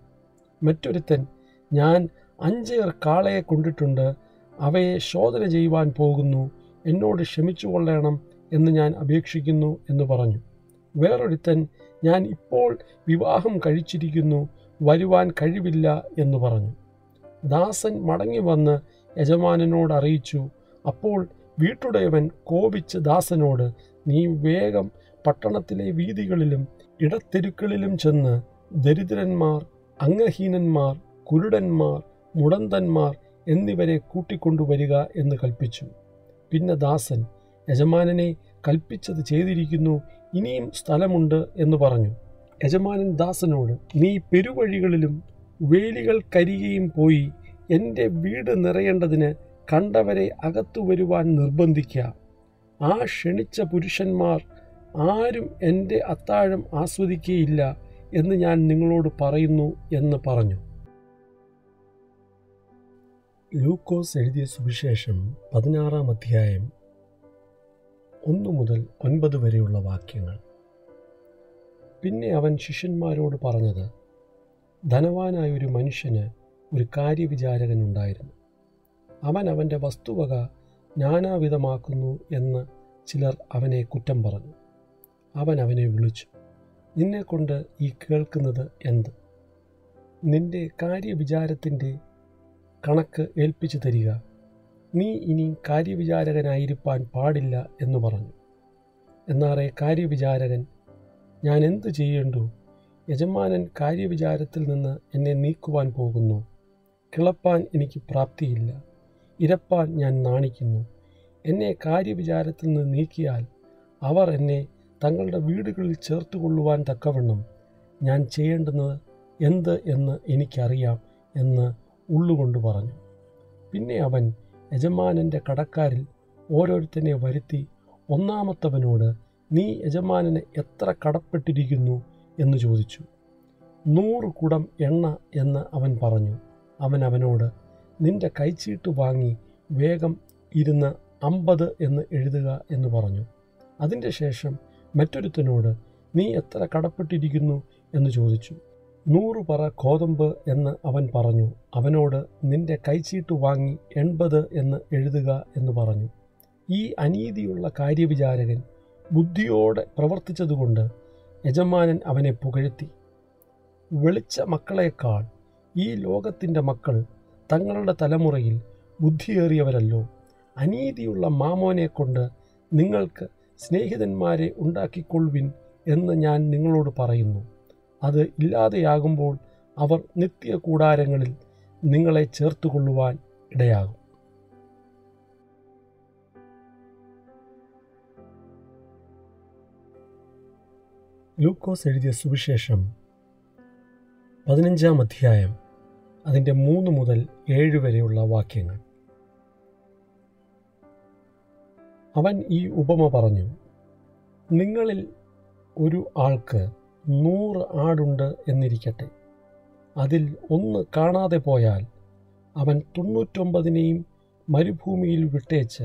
മറ്റൊരുത്തൻ ഞാൻ അഞ്ചേർ കാളയെ കൊണ്ടിട്ടുണ്ട് അവയെ ശോധന ചെയ്യുവാൻ പോകുന്നു എന്നോട് ക്ഷമിച്ചു കൊള്ളണം എന്ന് ഞാൻ അപേക്ഷിക്കുന്നു എന്ന് പറഞ്ഞു. വേറൊരുത്തൻ ഞാൻ ഇപ്പോൾ വിവാഹം കഴിച്ചിരിക്കുന്നു വരുവാൻ കഴിവില്ല എന്ന് പറഞ്ഞു. ദാസൻ മടങ്ങി വന്ന് യജമാനനോട് അറിയിച്ചു അപ്പോൾ വീട്ടുടയവൻ കോപിച്ച് ദാസനോട് നീ വേഗം പട്ടണത്തിലെ വീതികളിലും ഇടത്തെരുക്കളിലും ചെന്ന് ദരിദ്രന്മാർ അംഗഹീനന്മാർ കുരുടന്മാർ മുടന്തന്മാർ എന്നിവരെ കൂട്ടിക്കൊണ്ടുവരിക എന്ന് കൽപ്പിച്ചു. പിന്നെ ദാസൻ യജമാനനെ കൽപ്പിച്ചത് ചെയ്തിരിക്കുന്നു ഇനിയും സ്ഥലമുണ്ട് എന്ന് പറഞ്ഞു. യജമാനൻ ദാസനോട് നീ പെരുവഴികളിലും വേലികൾ കരികയും പോയി എന്റെ വീട് നിറയേണ്ടതിന് കണ്ടവരെ അകത്തു വരുവാൻ നിർബന്ധിക്കുക ആ ക്ഷണിച്ച പുരുഷന്മാർ ആരും എന്റെ അത്താഴം ആസ്വദിക്കുകയില്ല എന്ന് ഞാൻ നിങ്ങളോട് പറയുന്നു എന്ന് പറഞ്ഞു. ലൂക്കോസ് എഴുതിയ സുവിശേഷം പതിനാറാം അധ്യായം ഒന്നു മുതൽ ഒൻപത് വരെയുള്ള വാക്യങ്ങൾ. പിന്നെ അവൻ ശിഷ്യന്മാരോട് പറഞ്ഞത് ധനവാനായ ഒരു മനുഷ്യന് ഒരു കാര്യവിചാരകനുണ്ടായിരുന്നു അവൻ അവന്റെ വസ്തുവക നാനാവിധമാക്കുന്നു എന്ന് ചിലർ അവനെ കുറ്റം പറഞ്ഞു. അവൻ അവനെ വിളിച്ചു നിന്നെക്കൊണ്ട് ഈ കേൾക്കുന്നത് എന്ത്? നിന്റെ കാര്യവിചാരത്തിന്റെ കണക്ക് ഏൽപ്പിച്ചു തരിക. നീ ഇനി കാര്യവിചാരകനായിരിക്കാൻ പാടില്ല എന്ന് പറഞ്ഞു. എന്നാറേ കാര്യവിചാരകൻ ഞാൻ എന്തു ചെയ്യേണ്ടു? യജമാനൻ കാര്യവിചാരത്തിൽ നിന്ന് എന്നെ നീക്കുവാൻ പോകുന്നു. കിളപ്പാൻ എനിക്ക് പ്രാപ്തിയില്ല. ഇരപ്പാൻ ഞാൻ നാണിക്കുന്നു. എന്നെ കാര്യവിചാരത്തിൽ നിന്ന് നീക്കിയാൽ അവർ എന്നെ തങ്ങളുടെ വീടുകളിൽ ചേർത്തുകൊള്ളുവാൻ തക്കവണ്ണം ഞാൻ ചെയ്യേണ്ടുന്നത് എന്ത് എന്ന് എനിക്കറിയാം എന്ന് ഉള്ളുകൊണ്ട് പറഞ്ഞു. പിന്നെ അവൻ യജമാനന്റെ കടക്കാരിൽ ഓരോരുത്തനെ വരുത്തി ഒന്നാമത്തവനോട് നീ യജമാനന് എത്ര കടപ്പെട്ടിരിക്കുന്നു? എന്ന് ചോദിച്ചു. നൂറ് കുടം എണ്ണ എന്ന് അവൻ പറഞ്ഞു. അവൻ അവനോട് നിന്റെ കൈച്ചീട്ട് വാങ്ങി വേഗം ഇരുന്ന് അമ്പത് എന്ന് എഴുതുക എന്ന് പറഞ്ഞു. അതിന്റെ ശേഷം മറ്റൊരുത്തനോട് നീ എത്ര കടപ്പെട്ടിരിക്കുന്നു? എന്ന് ചോദിച്ചു. നൂറ് പറ കോതമ്പ് എന്ന് അവൻ പറഞ്ഞു. അവനോട് നിന്റെ കൈച്ചീട്ട് വാങ്ങി എൺപത് എന്ന് എഴുതുക എന്ന് പറഞ്ഞു. ഈ അനീതിയുള്ള കാര്യവിചാരകൻ ബുദ്ധിയോടെ പ്രവർത്തിച്ചതുകൊണ്ട് യജമാനൻ അവനെ പുകഴ്ത്തി. വെളിച്ച മക്കളേക്കാൾ ഈ ലോകത്തിന്റെ മക്കൾ തങ്ങളുടെ തലമുറയിൽ ബുദ്ധിയേറിയവരല്ലോ. അനീതിയുള്ള മാമോനെ കൊണ്ട് നിങ്ങൾക്ക് സ്നേഹിതന്മാരെ ഉണ്ടാക്കിക്കൊള്ളുവിൻ എന്ന് ഞാൻ നിങ്ങളോട് പറയുന്നു. അത് ഇല്ലാതെയാകുമ്പോൾ അവർ നിത്യ കൂടാരങ്ങളിൽ നിങ്ങളെ ചേർത്തുകൊള്ളുവാൻ ഇടയാകും. ലൂക്കോസ് എഴുതിയ സുവിശേഷം പതിനഞ്ചാം അധ്യായം അതിന്റെ മൂന്ന് മുതൽ ഏഴ് വരെയുള്ള വാക്യങ്ങൾ. അവൻ ഈ ഉപമ പറഞ്ഞു നിങ്ങളിൽ ഒരു ആൾക്ക് നൂറ് ആടുണ്ട് എന്നിരിക്കട്ടെ. അതിൽ ഒന്ന് കാണാതെ പോയാൽ അവൻ തൊണ്ണൂറ്റൊമ്പതിനെയും മരുഭൂമിയിൽ വിട്ടേച്ച്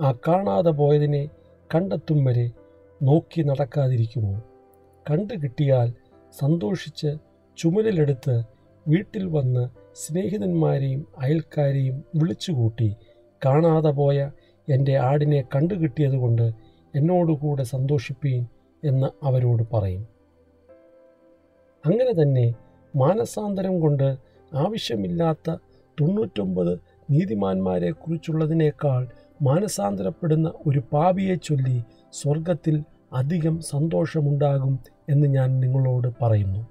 ആ കാണാതെ പോയതിനെ കണ്ടെത്തും വരെ നോക്കി നടക്കാതിരിക്കുമോ? കണ്ടു കിട്ടിയാൽ സന്തോഷിച്ച് ചുമലിലെടുത്ത് വീട്ടിൽ വന്ന് സ്നേഹിതന്മാരെയും അയൽക്കാരെയും വിളിച്ചുകൂട്ടി കാണാതെ പോയ എന്റെ ആടിനെ കണ്ടുകിട്ടിയതുകൊണ്ട് എന്നോടുകൂടെ സന്തോഷിപ്പീൻ എന്ന് അവരോട് പറയും. അങ്ങനെ തന്നെ മാനസാന്തരം കൊണ്ട് ആവശ്യമില്ലാത്ത തൊണ്ണൂറ്റൊമ്പത് നീതിമാന്മാരെ കുറിച്ചുള്ളതിനേക്കാൾ മാനസാന്തരപ്പെടുന്ന ഒരു പാപിയെ ചൊല്ലി സ്വർഗത്തിൽ അധികം സന്തോഷമുണ്ടാകും എന്ന് ഞാൻ നിങ്ങളോട് പറയുന്നു.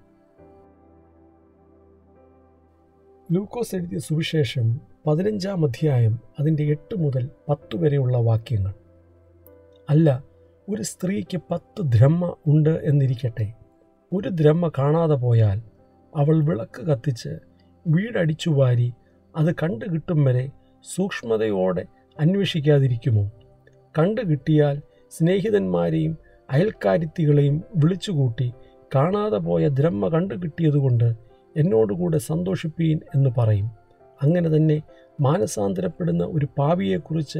ലൂക്കോസ് എഴുതിയ സുവിശേഷം പതിനഞ്ചാം അധ്യായം അതിന്റെ എട്ട് മുതൽ പത്ത് വരെയുള്ള വാക്യങ്ങൾ. അല്ല ഒരു സ്ത്രീക്ക് പത്ത് ദ്രഹ്മ ഉണ്ട് എന്നിരിക്കട്ടെ. ഒരു ദ്രഹ്മ കാണാതെ പോയാൽ അവൾ വിളക്ക് കത്തിച്ച് വീടടിച്ചു വാരി അത് കണ്ടു കിട്ടും വരെ സൂക്ഷ്മതയോടെ അന്വേഷിക്കാതിരിക്കുമോ? കണ്ടു കിട്ടിയാൽ സ്നേഹിതന്മാരെയും അയൽക്കാരിത്തികളെയും വിളിച്ചുകൂട്ടി കാണാതെ പോയ ദ്രഹ്മ കണ്ടു കിട്ടിയതുകൊണ്ട് എന്നോടുകൂടെ സന്തോഷിപ്പീൻ എന്ന് പറയും. അങ്ങനെ തന്നെ മാനസാന്തരപ്പെടുന്ന ഒരു പാവിയെക്കുറിച്ച്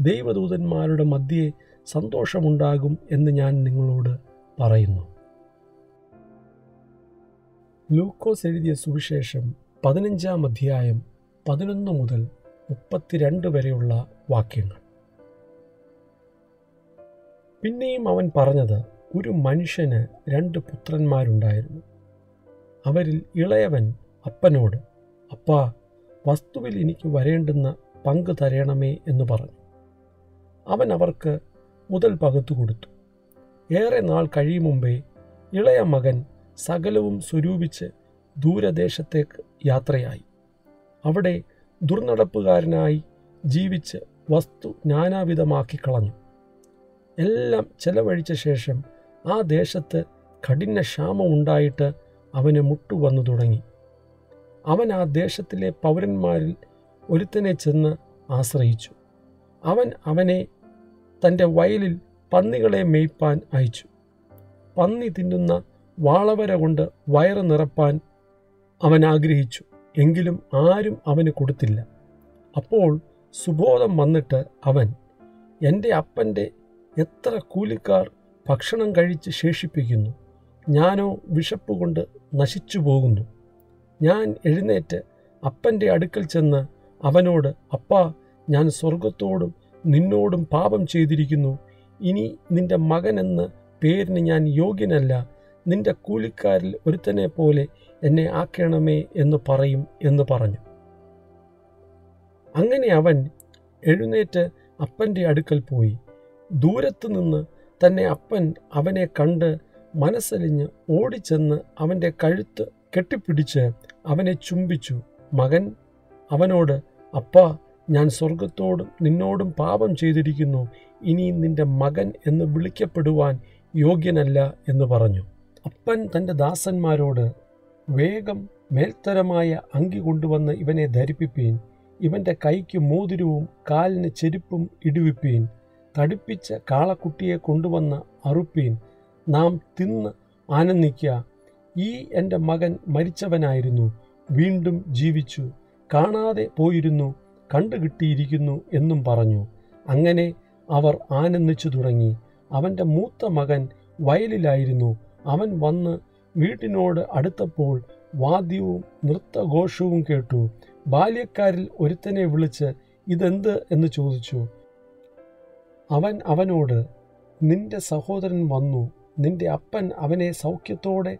ദൈവദൂതന്മാരുടെ മധ്യേ സന്തോഷമുണ്ടാകും എന്ന് ഞാൻ നിങ്ങളോട് പറയുന്നു. ലൂക്കോസ് എഴുതിയ സുവിശേഷം പതിനഞ്ചാം അധ്യായം പതിനൊന്ന് മുതൽ മുപ്പത്തിരണ്ട് വരെയുള്ള വാക്യങ്ങൾ. പിന്നെയും അവൻ പറഞ്ഞത് ഒരു മനുഷ്യന് രണ്ട് പുത്രന്മാരുണ്ടായിരുന്നു. അവരിൽ ഇളയവൻ അപ്പനോട് അപ്പാ വസ്തുവിൽ എനിക്ക് വരേണ്ടുന്ന പങ്ക് തരയണമേ എന്ന് പറഞ്ഞു. അവൻ അവർക്ക് മുതൽ പകുത്തു കൊടുത്തു. ഏറെ നാൾ കഴിയും മുമ്പേ ഇളയ മകൻ സകലവും സ്വരൂപിച്ച് ദൂരദേശത്തേക്ക് യാത്രയായി. അവിടെ ദുർനടപ്പുകാരനായി ജീവിച്ച് വസ്തു നാനാവിധമാക്കി കളഞ്ഞു എല്ലാം ചെലവഴിച്ച ശേഷം ആ ദേശത്ത് കഠിന ക്ഷാമമുണ്ടായിട്ട് അവന് മുട്ടുവന്നു തുടങ്ങി. അവൻ ആ ദേശത്തിലെ പൗരന്മാരിൽ ഒരുത്തനെ ചെന്ന് ആശ്രയിച്ചു. അവൻ അവനെ തന്റെ വയലിൽ പന്നികളെ മേയ്പ്പാൻ അയച്ചു. പന്നി തിന്നുന്ന വാളവര കൊണ്ട് വയറ് നിറപ്പാൻ അവൻ ആഗ്രഹിച്ചു. എങ്കിലും ആരും അവന് കൊടുത്തില്ല. അപ്പോൾ സുബോധം വന്നിട്ട് അവൻ എന്റെ അപ്പന്റെ എത്ര കൂലിക്കാർ ഭക്ഷണം കഴിച്ച് ശേഷിപ്പിക്കുന്നു. ഞാനോ വിശപ്പ് കൊണ്ട് നശിച്ചു പോകുന്നു. ഞാൻ എഴുന്നേറ്റ് അപ്പന്റെ അടുക്കൽ ചെന്ന് അവനോട് അപ്പാ ഞാൻ സ്വർഗത്തോടും നിന്നോടും പാപം ചെയ്തിരിക്കുന്നു. ഇനി നിന്റെ മകനെന്ന് പേരിന് ഞാൻ യോഗ്യനല്ല. നിന്റെ കൂലിക്കാരിൽ ഒരുത്തനെ പോലെ എന്നെ ആക്കണമേ എന്ന് പറയും എന്ന് പറഞ്ഞു. അങ്ങനെ അവൻ എഴുന്നേറ്റ് അപ്പന്റെ അടുക്കൽ പോയി. ദൂരത്തു നിന്ന് തന്നെ അപ്പൻ അവനെ കണ്ട് മനസ്സലിഞ്ഞ് ഓടിച്ചെന്ന് അവന്റെ കഴുത്ത് കെട്ടിപ്പിടിച്ച് അവനെ ചുംബിച്ചു. മകൻ അവനോട് അപ്പാ ഞാൻ സ്വർഗത്തോടും നിന്നോടും പാപം ചെയ്തിരിക്കുന്നു. ഇനി നിന്റെ മകൻ എന്ന് വിളിക്കപ്പെടുവാൻ യോഗ്യനല്ല എന്ന് പറഞ്ഞു. അപ്പൻ തന്റെ ദാസന്മാരോട് വേഗം മേൽത്തരമായ അങ്കി കൊണ്ടുവന്ന് ഇവനെ ധരിപ്പിപ്പീൻ. ഇവന്റെ കൈക്ക് മോതിരവും കാലിന് ചെരുപ്പും ഇടുവിപ്പീൻ. തടിപ്പിച്ച കാളക്കുട്ടിയെ കൊണ്ടുവന്ന് അറുപ്പീൻ. നാം തിന്ന് ആനന്ദിക്കുക ഈ എന്റെ മകൻ മരിച്ചവനായിരുന്നു. വീണ്ടും ജീവിച്ചു. കാണാതെ പോയിരുന്നു. കണ്ടുകിട്ടിയിരിക്കുന്നു എന്നും പറഞ്ഞു. അങ്ങനെ അവർ ആനന്ദിച്ചു തുടങ്ങി. അവന്റെ മൂത്ത മകൻ വയലിലായിരുന്നു. അവൻ വന്ന് വീട്ടിനോട് അടുത്തപ്പോൾ വാദ്യവും നൃത്തഘോഷവും കേട്ടു. ബാല്യക്കാരിൽ ഒരുത്തനെ വിളിച്ച് ഇതെന്ത് എന്ന് ചോദിച്ചു. അവൻ അവനോട് നിന്റെ സഹോദരൻ വന്നു. നിന്റെ അപ്പൻ അവനെ സൗഖ്യത്തോടെ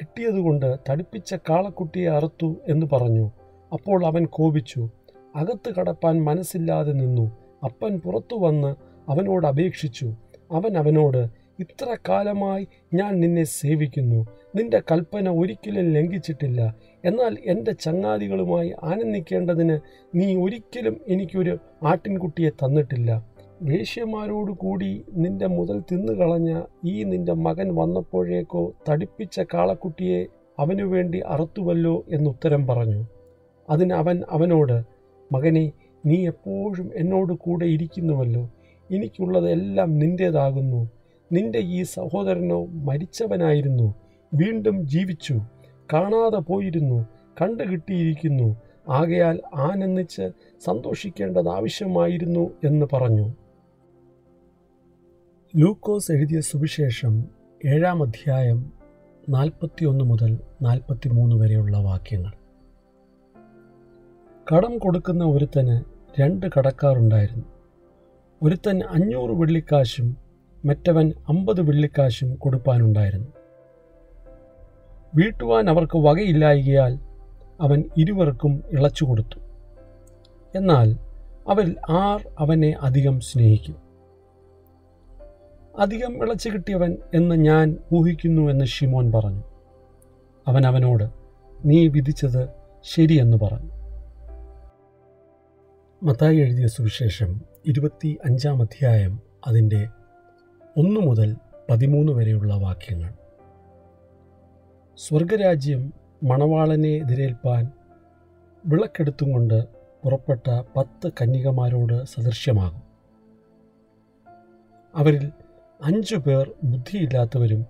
കിട്ടിയതുകൊണ്ട് തടിപ്പിച്ച കാളക്കുട്ടിയെ അറുത്തു എന്ന് പറഞ്ഞു. അപ്പോൾ അവൻ കോപിച്ചു. അകത്ത് കടപ്പാൻ മനസ്സില്ലാതെ നിന്നു. അപ്പൻ പുറത്തു വന്ന് അവനോട് അപേക്ഷിച്ചു. അവൻ അവനോട് ഇത്ര കാലമായി ഞാൻ നിന്നെ സേവിക്കുന്നു. നിന്റെ കൽപ്പന ഒരിക്കലും ലംഘിച്ചിട്ടില്ല. എന്നാൽ എന്റെ ചങ്ങാതികളുമായി ആനന്ദിക്കേണ്ടതിന് നീ ഒരിക്കലും എനിക്കൊരു ആട്ടിൻകുട്ടിയെ തന്നിട്ടില്ല. വേശ്യമാരോട് കൂടി നിന്റെ മുതൽ തിന്നുകളഞ്ഞ ഈ നിന്റെ മകൻ വന്നപ്പോഴേക്കോ തടിപ്പിച്ച കാളക്കുട്ടിയെ അവനു വേണ്ടി അറുത്തുവല്ലോ എന്നുത്തരം പറഞ്ഞു. അതിന് അവൻ അവനോട് മകനെ നീ എപ്പോഴും എന്നോട് കൂടെ ഇരിക്കുന്നുവല്ലോ എനിക്കുള്ളതെല്ലാം നിന്റേതാകുന്നു. നിന്റെ ഈ സഹോദരനോ മരിച്ചവനായിരുന്നു. വീണ്ടും ജീവിച്ചു. കാണാതെ പോയിരുന്നു. കണ്ടുകിട്ടിയിരിക്കുന്നു ആകയാൽ ആനന്ദിച്ച് സന്തോഷിക്കേണ്ടത് ആവശ്യമായിരുന്നു എന്ന് പറഞ്ഞു. ലൂക്കോസ് എഴുതിയ സുവിശേഷം ഏഴാം അധ്യായം നാൽപ്പത്തിയൊന്ന് മുതൽ നാൽപ്പത്തിമൂന്ന് വരെയുള്ള വാക്യങ്ങൾ. കടം കൊടുക്കുന്ന ഒരുത്തന് രണ്ട് കടക്കാറുണ്ടായിരുന്നു ഒരുത്തൻ അഞ്ഞൂറ് വെള്ളിക്കാശും മറ്റവൻ അമ്പത് വെള്ളിക്കാശും കൊടുപ്പാനുണ്ടായിരുന്നു. വീട്ടുവാൻ അവർക്ക് വകയില്ലായകയാൽ അവൻ ഇരുവർക്കും ഇളച്ചു കൊടുത്തു. എന്നാൽ അവരിൽ ആർ അവനെ അധികം സ്നേഹിക്കും. അധികം ഇളച്ചു കിട്ടിയവൻ എന്ന് ഞാൻ ഊഹിക്കുന്നു എന്ന് ഷിമോൻ പറഞ്ഞു. അവൻ അവനോട് നീ വിധിച്ചത് ശരിയെന്ന് പറഞ്ഞു. മത്തായി എഴുതിയ സുവിശേഷം ഇരുപത്തി അഞ്ചാം അധ്യായം അതിന്റെ ഒന്ന് മുതൽ പതിമൂന്ന് വരെയുള്ള വാക്യങ്ങൾ. സ്വർഗരാജ്യം മണവാളനെ എതിരേൽപ്പാൻ വിളക്കെടുത്തും കൊണ്ട് പുറപ്പെട്ട പത്ത് കന്യകമാരോട് സദൃശ്യമാകും. അവരിൽ അഞ്ചു പേർ ബുദ്ധിയില്ലാത്തവരും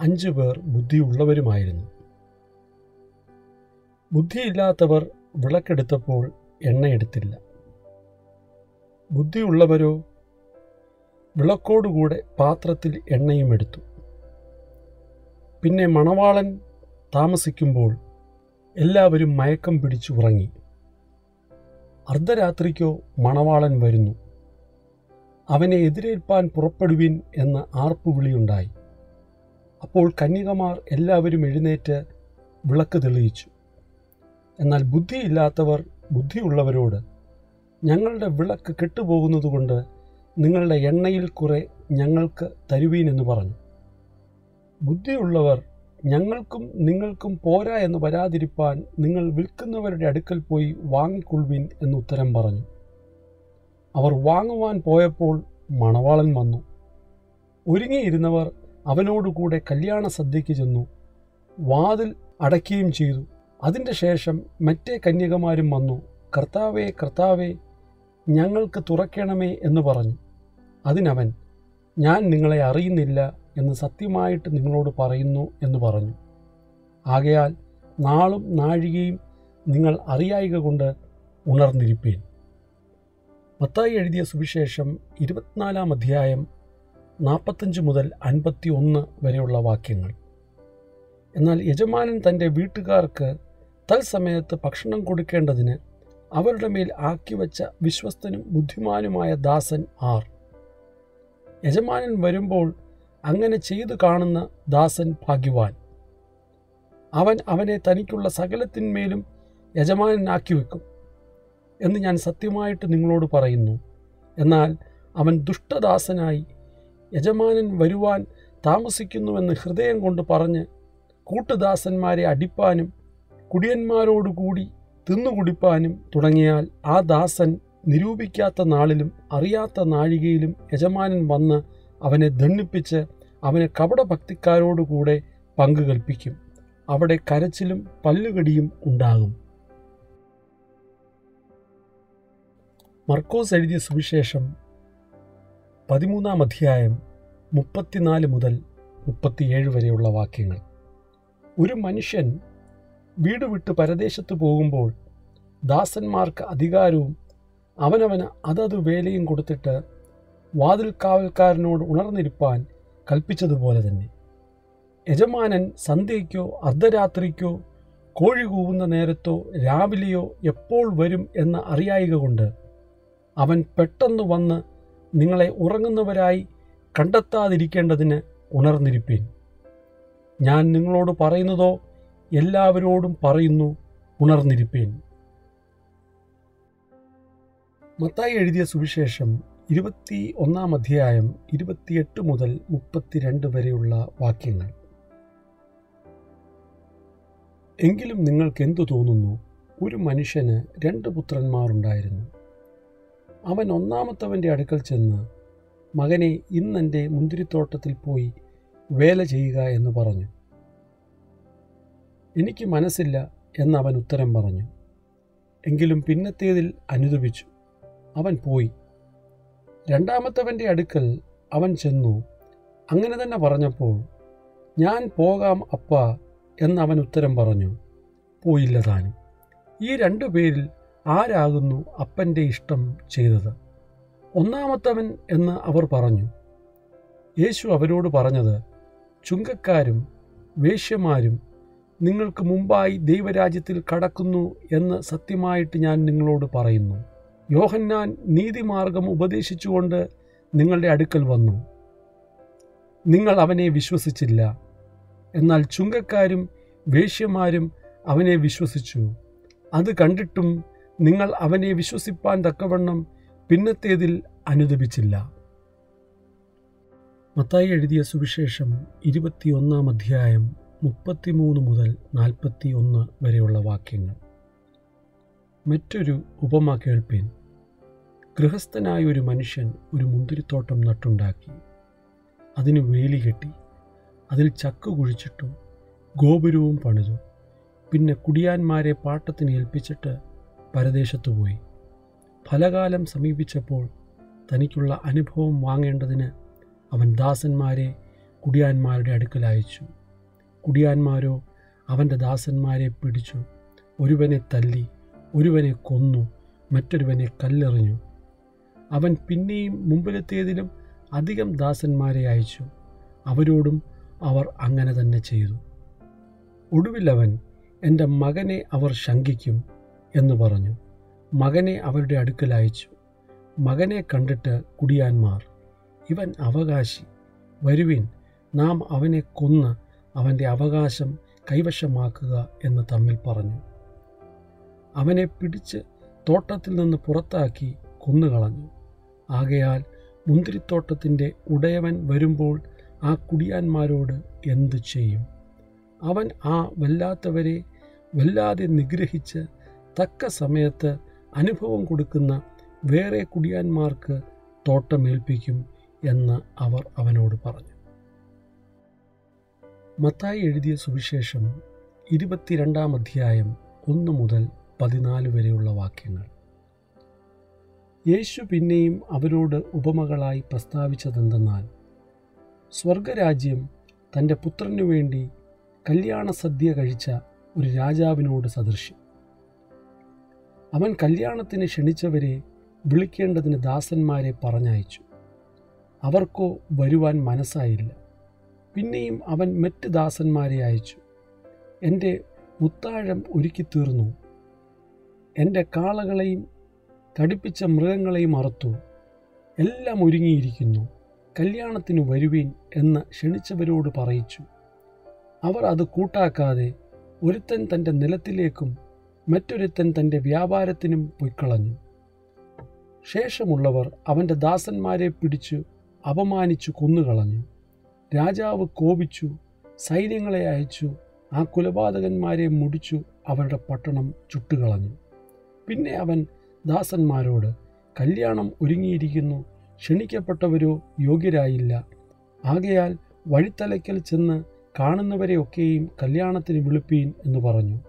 അഞ്ചു പേർ ബുദ്ധിയുള്ളവരുമായിരുന്നു. ബുദ്ധിയില്ലാത്തവർ വിളക്കെടുത്തപ്പോൾ എണ്ണയെടുത്തില്ല. ബുദ്ധിയുള്ളവരോ വിളക്കോടുകൂടെ പാത്രത്തിൽ എണ്ണയും എടുത്തു. പിന്നെ മണവാളൻ താമസിക്കുമ്പോൾ എല്ലാവരും മയക്കം പിടിച്ചു ഉറങ്ങി. അർദ്ധരാത്രിക്കോ മണവാളൻ വരുന്നു. അവനെ എതിരേൽപ്പാൻ പുറപ്പെടുവിൻ എന്ന് ആർപ്പുവിളിയുണ്ടായി. അപ്പോൾ കന്യകമാർ എല്ലാവരും എഴുന്നേറ്റ് വിളക്ക് തെളിയിച്ചു. എന്നാൽ ബുദ്ധിയില്ലാത്തവർ ബുദ്ധിയുള്ളവരോട് ഞങ്ങളുടെ വിളക്ക് കെട്ടുപോകുന്നതുകൊണ്ട് നിങ്ങളുടെ എണ്ണയിൽ കുറെ ഞങ്ങൾക്ക് തരുവീൻ എന്ന് പറഞ്ഞു. ബുദ്ധിയുള്ളവർ ഞങ്ങൾക്കും നിങ്ങൾക്കും പോരാ എന്ന് വരാതിരിപ്പാൻ നിങ്ങൾ വിൽക്കുന്നവരുടെ അടുക്കൽ പോയി വാങ്ങിക്കൊള്ളുവിൻ എന്ന് ഉത്തരം പറഞ്ഞു. അവർ വാങ്ങുവാൻ പോയപ്പോൾ മണവാളൻ വന്നു. ഒരുങ്ങിയിരുന്നവർ അവനോടുകൂടെ കല്യാണ സദ്യയ്ക്ക് ചെന്നു. വാതിൽ അടയ്ക്കുകയും ചെയ്തു. അതിന്റെ ശേഷം മറ്റേ കന്യകമാരും വന്നു. കർത്താവേ കർത്താവേ ഞങ്ങൾക്ക് തുറക്കണമേ എന്ന് പറഞ്ഞു. അതിനവൻ ഞാൻ നിങ്ങളെ അറിയുന്നില്ല എന്ന് സത്യമായിട്ട് നിങ്ങളോട് പറയുന്നു എന്ന് പറഞ്ഞു. ആകയാൽ നാളും നാഴികയും നിങ്ങൾ അറിയായിക കൊണ്ട് ഉണർന്നിരിപ്പീൻ. മത്തായി എഴുതിയ സുവിശേഷം ഇരുപത്തിനാലാം അധ്യായം നാൽപ്പത്തഞ്ച് മുതൽ അൻപത്തി ഒന്ന് വരെയുള്ള വാക്യങ്ങൾ. എന്നാൽ യജമാനൻ തന്റെ വീട്ടുകാർക്ക് തത്സമയത്ത് ഭക്ഷണം കൊടുക്കേണ്ടതിന് അവരുടെ മേൽ ആക്കിവച്ച വിശ്വസ്തനും ബുദ്ധിമാനുമായ ദാസൻ ആർ. യജമാനൻ വരുമ്പോൾ അങ്ങനെ ചെയ്തു കാണുന്ന ദാസൻ ഭാഗ്യവാൻ. അവൻ അവനെ തനിക്കുള്ള സകലത്തിന്മേലും യജമാനനാക്കി വെക്കും എന്ന് ഞാൻ സത്യമായിട്ട് നിങ്ങളോട് പറയുന്നു. എന്നാൽ അവൻ ദുഷ്ടദാസനായി യജമാനൻ വരുവാൻ താമസിക്കുന്നുവെന്ന് ഹൃദയം കൊണ്ട് പറഞ്ഞ് കൂട്ടുദാസന്മാരെ അടിപ്പാനും കുടിയന്മാരോടുകൂടി തിന്നുകുടിപ്പാനും തുടങ്ങിയാൽ ആ ദാസൻ നിരൂപിക്കാത്ത നാളിലും അറിയാത്ത നാഴികയിലും യജമാനൻ വന്ന് അവനെ ദണ്ണിപ്പിച്ച് അവനെ കപടഭക്തിക്കാരോടുകൂടെ പങ്കു കൽപ്പിക്കും. അവിടെ കരച്ചിലും പല്ലുകടിയും ഉണ്ടാകും. മർക്കോസ് എഴുതിയ സുവിശേഷം പതിമൂന്നാം അധ്യായം മുപ്പത്തിനാല് മുതൽ മുപ്പത്തിയേഴ് വരെയുള്ള വാക്യങ്ങൾ. ഒരു മനുഷ്യൻ വീട് വിട്ട് പരദേശത്ത് പോകുമ്പോൾ ദാസന്മാർക്ക് അധികാരവും അവനവന് അതത് വേലയും കൊടുത്തിട്ട് വാതിൽ കാവൽക്കാരനോട് ഉണർന്നിരിപ്പാൻ കൽപ്പിച്ചതുപോലെ തന്നെ. യജമാനൻ സന്ധ്യയ്ക്കോ അർദ്ധരാത്രിക്കോ കോഴി കൂവുന്ന നേരത്തോ രാവിലെയോ എപ്പോൾ വരും എന്ന് അറിയായിക കൊണ്ട് അവൻ പെട്ടെന്ന് വന്ന് നിങ്ങളെ ഉറങ്ങുന്നവരായി കണ്ടെത്താതിരിക്കേണ്ടതിന് ഉണർന്നിരിപ്പീൻ. ഞാൻ നിങ്ങളോട് പറയുന്നതോ എല്ലാവരോടും പറയുന്നു ഉണർന്നിരിപ്പീൻ. മത്തായി എഴുതിയ സുവിശേഷം ഇരുപത്തി ഒന്നാം അധ്യായം ഇരുപത്തിയെട്ട് മുതൽ മുപ്പത്തിരണ്ട് വരെയുള്ള വാക്യങ്ങൾ. എങ്കിലും നിങ്ങൾക്ക് എന്തു തോന്നുന്നു? ഒരു മനുഷ്യന് രണ്ട് പുത്രന്മാരുണ്ടായിരുന്നു. അവൻ ഒന്നാമത്തവന്റെ അടുക്കൽ ചെന്ന് മകനെ ഇന്നെന്റെ മുന്തിരിത്തോട്ടത്തിൽ പോയി വേല ചെയ്യുക എന്ന് പറഞ്ഞു. എനിക്ക് മനസ്സില്ല എന്നവൻ ഉത്തരം പറഞ്ഞു. എങ്കിലും പിന്നത്തേതിൽ അനുദപിച്ചു. അവൻ പോയി. രണ്ടാമത്തവന്റെ അടുക്കൽ അവൻ ചെന്നു. അങ്ങനെ തന്നെ പറഞ്ഞപ്പോൾ ഞാൻ പോകാം അപ്പ എന്നവൻ ഉത്തരം പറഞ്ഞു. പോയില്ല താനും. ഈ രണ്ടു പേരിൽ ആരാകുന്നു അപ്പന്റെ ഇഷ്ടം ചെയ്തത്? ഒന്നാമത്തവൻ എന്ന് അവർ പറഞ്ഞു. യേശു അവരോട് പറഞ്ഞത് ചുങ്കക്കാരും വേശ്യമാരും നിങ്ങൾക്ക് മുമ്പായി ദൈവരാജ്യത്തിൽ കടക്കുന്നു എന്ന് സത്യമായിട്ട് ഞാൻ നിങ്ങളോട് പറയുന്നു. യോഹന്നാൻ നീതിമാർഗം ഉപദേശിച്ചുകൊണ്ട് നിങ്ങളുടെ അടുക്കൽ വന്നു. നിങ്ങൾ അവനെ വിശ്വസിച്ചില്ല. എന്നാൽ ചുങ്കക്കാരും വേശ്യമാരും അവനെ വിശ്വസിച്ചു. അത് കണ്ടിട്ടും നിങ്ങൾ അവനെ വിശ്വസിപ്പാൻ തക്കവണ്ണം പിന്നത്തേതിൽ അനുദപിച്ചില്ല. മത്തായി എഴുതിയ സുവിശേഷം ഇരുപത്തിയൊന്നാം അധ്യായം മുപ്പത്തിമൂന്ന് മുതൽ നാൽപ്പത്തി ഒന്ന് വരെയുള്ള വാക്യങ്ങൾ. മറ്റൊരു ഉപമ കേൾപ്പീൻ. ഗൃഹസ്ഥനായ ഒരു മനുഷ്യൻ ഒരു മുന്തിരിത്തോട്ടം നട്ടുണ്ടാക്കി. അതിന് വേലി കെട്ടി അതിൽ ചക്ക കുഴിച്ചിട്ടു ഗോപുരവും പണിതു. പിന്നെ കുടിയാന്മാരെ പാട്ടത്തിന് ഏൽപ്പിച്ചിട്ട് പരദേശത്ത് പോയി. ഫലകാലം സമീപിച്ചപ്പോൾ തനിക്കുള്ള അനുഭവം വാങ്ങേണ്ടതിന് അവൻ ദാസന്മാരെ കുടിയാന്മാരുടെ അടുക്കൽ അയച്ചു. കുടിയാന്മാരോ അവന്റെ ദാസന്മാരെ പിടിച്ചു. ഒരുവനെ തല്ലി ഒരുവനെ കൊന്നു മറ്റൊരുവനെ കല്ലെറിഞ്ഞു. അവൻ പിന്നെയും മുമ്പിലെത്തിയതിലും അധികം ദാസന്മാരെ അയച്ചു. അവരോടും അവർ അങ്ങനെ തന്നെ ചെയ്തു. ഒടുവിൽ അവൻ എന്റെ മകനെ അവർ ശങ്കിക്കും എന്ന് പറഞ്ഞു. മകനെ അവരുടെ അടുക്കൽ അയച്ചു. മകനെ കണ്ടിട്ട് കുടിയാന്മാർ ഇവൻ അവകാശി. വരുവിൻ നാം അവനെ കൊന്ന് അവന്റെ അവകാശം കൈവശമാക്കുക എന്ന് തമ്മിൽ പറഞ്ഞു. അവനെ പിടിച്ച് തോട്ടത്തിൽ നിന്ന് പുറത്താക്കി കൊന്നുകളഞ്ഞു. ആകയാൽ മുന്തിരിത്തോട്ടത്തിന്റെ ഉടയവൻ വരുമ്പോൾ ആ കുടിയാന്മാരോട് എന്തു ചെയ്യും? അവൻ ആ വല്ലാത്തവരെ വല്ലാതെ നിഗ്രഹിച്ച് തക്ക സമയത്ത് അനുഭവം കൊടുക്കുന്ന വേറെ കുടിയാന്മാർക്ക് തോട്ടമേൽപ്പിക്കും എന്ന് അവർ അവനോട് പറഞ്ഞു. മത്തായി എഴുതിയ സുവിശേഷം ഇരുപത്തിരണ്ടാം അധ്യായം ഒന്ന് മുതൽ പതിനാല് വരെയുള്ള വാക്യങ്ങൾ. യേശു പിന്നെയും അവരോട് ഉപമകളായി പ്രസ്താവിച്ചതെന്തെന്നാൽ സ്വർഗരാജ്യം തന്റെ പുത്രനു വേണ്ടി കല്യാണ സദ്യ കഴിച്ച ഒരു രാജാവിനോട് സദൃശ്യം. അവൻ കല്യാണത്തിന് ക്ഷണിച്ചവരെ വിളിക്കേണ്ടതിന് ദാസന്മാരെ പറഞ്ഞയച്ചു. അവർക്കോ വരുവാൻ മനസ്സായില്ല. പിന്നെയും അവൻ മറ്റ് ദാസന്മാരെ അയച്ചു. എന്റെ മുത്താഴം ഒരുക്കി തീർന്നു എന്റെ കാളകളെയും കടുപ്പിച്ച മൃഗങ്ങളെയും അറുത്തു എല്ലാം ഒരുങ്ങിയിരിക്കുന്നു. കല്യാണത്തിന് വരുവീൻ എന്ന് ക്ഷണിച്ചവരോട് പറയിച്ചു. അവർ അത് കൂട്ടാക്കാതെ ഒരുത്തൻ തന്റെ നിലത്തിലേക്കും മറ്റൊരുത്തൻ തന്റെ വ്യാപാരത്തിനും പൊയ്ക്കളഞ്ഞു. ശേഷമുള്ളവർ അവന്റെ ദാസന്മാരെ പിടിച്ചു അപമാനിച്ചു കൊന്നുകളഞ്ഞു. രാജാവ് കോപിച്ചു സൈന്യങ്ങളെ അയച്ചു ആ കുലപാതകന്മാരെ മുടിച്ചു അവരുടെ പട്ടണം ചുട്ടുകളഞ്ഞു. പിന്നെ അവൻ ദാസന്മാരോട് കല്യാണം ഒരുങ്ങിയിരിക്കുന്നു ക്ഷണിക്കപ്പെട്ടവരോ യോഗ്യരായില്ല. ആകയാൽ വഴിത്തലയ്ക്കൽ ചെന്ന് കാണുന്നവരെയൊക്കെയും കല്യാണത്തിന് വിളിപ്പീൻ എന്ന് പറഞ്ഞു.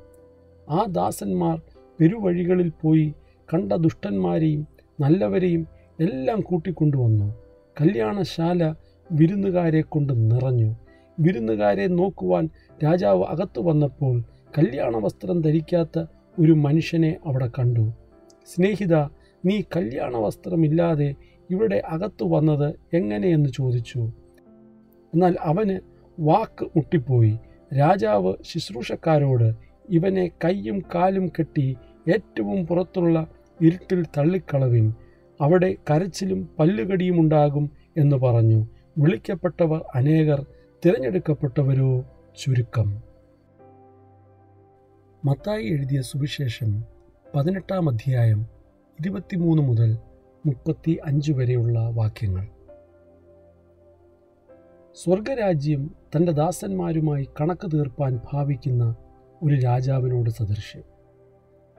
ആ ദാസന്മാർ പെരുവഴികളിൽ പോയി കണ്ട ദുഷ്ടന്മാരെയും നല്ലവരെയും എല്ലാം കൂട്ടിക്കൊണ്ടുവന്നു. കല്യാണശാല വിരുന്നുകാരെ കൊണ്ട് നിറഞ്ഞു. വിരുന്നുകാരെ നോക്കുവാൻ രാജാവ് അകത്തു വന്നപ്പോൾ കല്യാണ വസ്ത്രം ധരിക്കാത്ത ഒരു മനുഷ്യനെ അവിടെ കണ്ടു. സ്നേഹിത നീ കല്യാണ വസ്ത്രമില്ലാതെ ഇവിടെ അകത്തു വന്നത് എങ്ങനെയെന്ന് ചോദിച്ചു. എന്നാൽ അവന് വാക്ക് മുട്ടിപ്പോയി. രാജാവ് ശുശ്രൂഷക്കാരോട് ഇവനെ കൈയും കാലും കെട്ടി ഏറ്റവും പുറത്തുള്ള ഇരുട്ടിൽ തള്ളിക്കളവിൻ. അവിടെ കരച്ചിലും പല്ലുകടിയും ഉണ്ടാകും എന്ന് പറഞ്ഞു. വിളിക്കപ്പെട്ടവർ അനേകർ തിരഞ്ഞെടുക്കപ്പെട്ടവരോ ചുരുക്കം. മത്തായി എഴുതിയ സുവിശേഷം പതിനെട്ടാം അധ്യായം ഇരുപത്തിമൂന്ന് മുതൽ മുപ്പത്തി അഞ്ച് വരെയുള്ള വാക്യങ്ങൾ. സ്വർഗരാജ്യം തന്റെ ദാസന്മാരുമായി കണക്ക് തീർപ്പാൻ ഭാവിക്കുന്ന ഒരു രാജാവിനോട് സദൃശ്യം.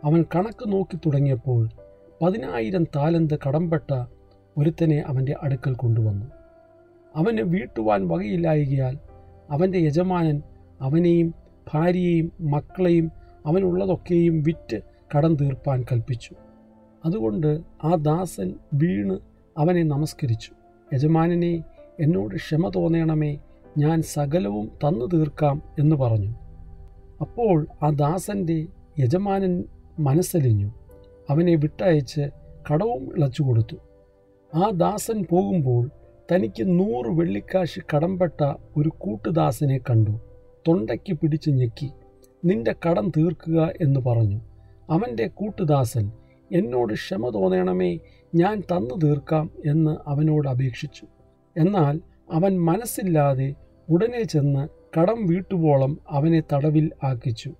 അവൻ കണക്ക് നോക്കി തുടങ്ങിയപ്പോൾ പതിനായിരം താലന്ത് കടംപെട്ട ഒരുത്തനെ അവന്റെ അടുക്കൽ കൊണ്ടുവന്നു. അവന് വീട്ടുവാൻ വകയില്ലായകയാൽ അവന്റെ യജമാനൻ അവനെയും ഭാര്യയെയും മക്കളെയും അവനുള്ളതൊക്കെയും വിറ്റ് കടം തീർപ്പാൻ കൽപ്പിച്ചു. അതുകൊണ്ട് ആ ദാസൻ വീണ് അവനെ നമസ്കരിച്ചു. യജമാനനെ എന്നോട് ക്ഷമ തോന്നണമേ ഞാൻ സകലവും തന്നു തീർക്കാം എന്ന് പറഞ്ഞു. അപ്പോൾ ആ ദാസന്റെ യജമാനൻ മനസ്സലിഞ്ഞു. അവനെ വിട്ടയച്ച് കടവും ഇളച്ചു കൊടുത്തു. ആ ദാസൻ പോകുമ്പോൾ തനിക്ക് നൂറ് വെള്ളിക്കാശ് കടംപെട്ട ഒരു കൂട്ടുദാസനെ കണ്ടു. തൊണ്ടയ്ക്ക് പിടിച്ച് ഞെക്കി. നിന്റെ കടം തീർക്കുക എന്ന് പറഞ്ഞു. അവന്റെ കൂട്ടുദാസൻ എന്നോട് ക്ഷമ തോന്നണമേ ഞാൻ തന്നു തീർക്കാം എന്ന് അവനോട് അപേക്ഷിച്ചു. എന്നാൽ അവൻ മനസ്സില്ലാതെ ഉടനെ ചെന്ന് കടം വീട്ടുവോളം അവനെ തടവിൽ ആക്കിച്ചു.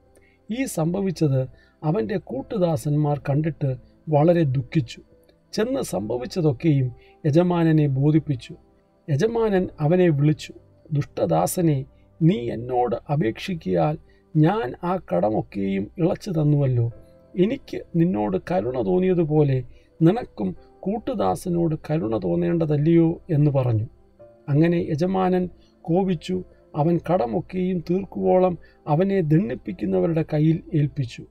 ഈ സംഭവിച്ചത് അവന്റെ കൂട്ടുദാസന്മാർ കണ്ടിട്ട് വളരെ ദുഃഖിച്ചു. ചെന്ന് സംഭവിച്ചതൊക്കെയും യജമാനനെ ബോധിപ്പിച്ചു. യജമാനൻ അവനെ വിളിച്ചു ദുഷ്ടദാസനെ നീ എന്നോട് അപേക്ഷിക്കിയാൽ ഞാൻ ആ കടമൊക്കെയും ഇളച്ചു തന്നുവല്ലോ. എനിക്ക് നിന്നോട് കരുണ തോന്നിയതുപോലെ നിനക്കും കൂട്ടുദാസനോട് കരുണ തോന്നേണ്ടതല്ലയോ എന്ന് പറഞ്ഞു. അങ്ങനെ യജമാനൻ കോപിച്ചു അവൻ കടമൊക്കെയും തീർക്കുവോളം അവനെ ദണ്ണിപ്പിക്കുന്നവരുടെ കയ്യിൽ ഏൽപ്പിച്ചു.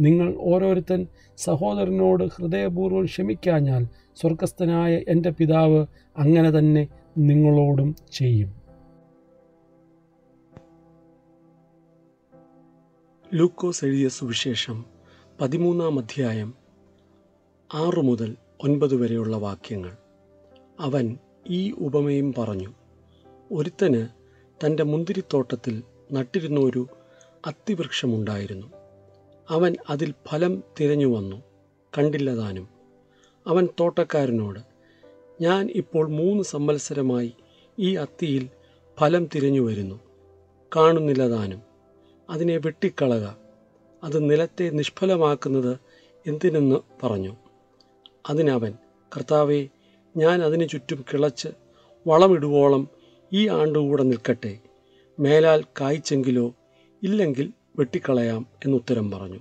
നിങ്ങൾ ഓരോരുത്തൻ സഹോദരനോട് ഹൃദയപൂർവം ക്ഷമിക്കാഞ്ഞാൽ സ്വർഗസ്ഥനായ എന്റെ പിതാവ് അങ്ങനെ തന്നെ നിങ്ങളോടും ചെയ്യും. ലൂക്കോസ് എഴുതിയ സുവിശേഷം പതിമൂന്നാം അധ്യായം ആറു മുതൽ ഒൻപത് വരെയുള്ള വാക്യങ്ങൾ. അവൻ ഈ ഉപമയും പറഞ്ഞു ഒരുത്തന് തന്റെ മുന്തിരിത്തോട്ടത്തിൽ നട്ടിരുന്ന ഒരു അത്തിവൃക്ഷമുണ്ടായിരുന്നു. അവൻ അതിൽ ഫലം തിരഞ്ഞു വന്നു കണ്ടില്ലതാനും. അവൻ തോട്ടക്കാരനോട് ഞാൻ ഇപ്പോൾ മൂന്ന് സംവത്സരമായി ഈ അത്തിയിൽ ഫലം തിരഞ്ഞു വരുന്നു കാണുന്നില്ലതാനും. അതിനെ വെട്ടിക്കളക. അത് നിലത്തെ നിഷ്ഫലമാക്കുന്നത് എന്തിനെന്ന് പറഞ്ഞു. അതിനവൻ കർത്താവെ ഞാൻ അതിനു ചുറ്റും കിളച്ച് വളമിടുവോളം ഈ ആണ്ടുകൂടെ നിൽക്കട്ടെ. മേലാൽ കായ്ച്ചെങ്കിലോ ഇല്ലെങ്കിൽ വെട്ടിക്കളയാം എന്നുത്തരം പറഞ്ഞു.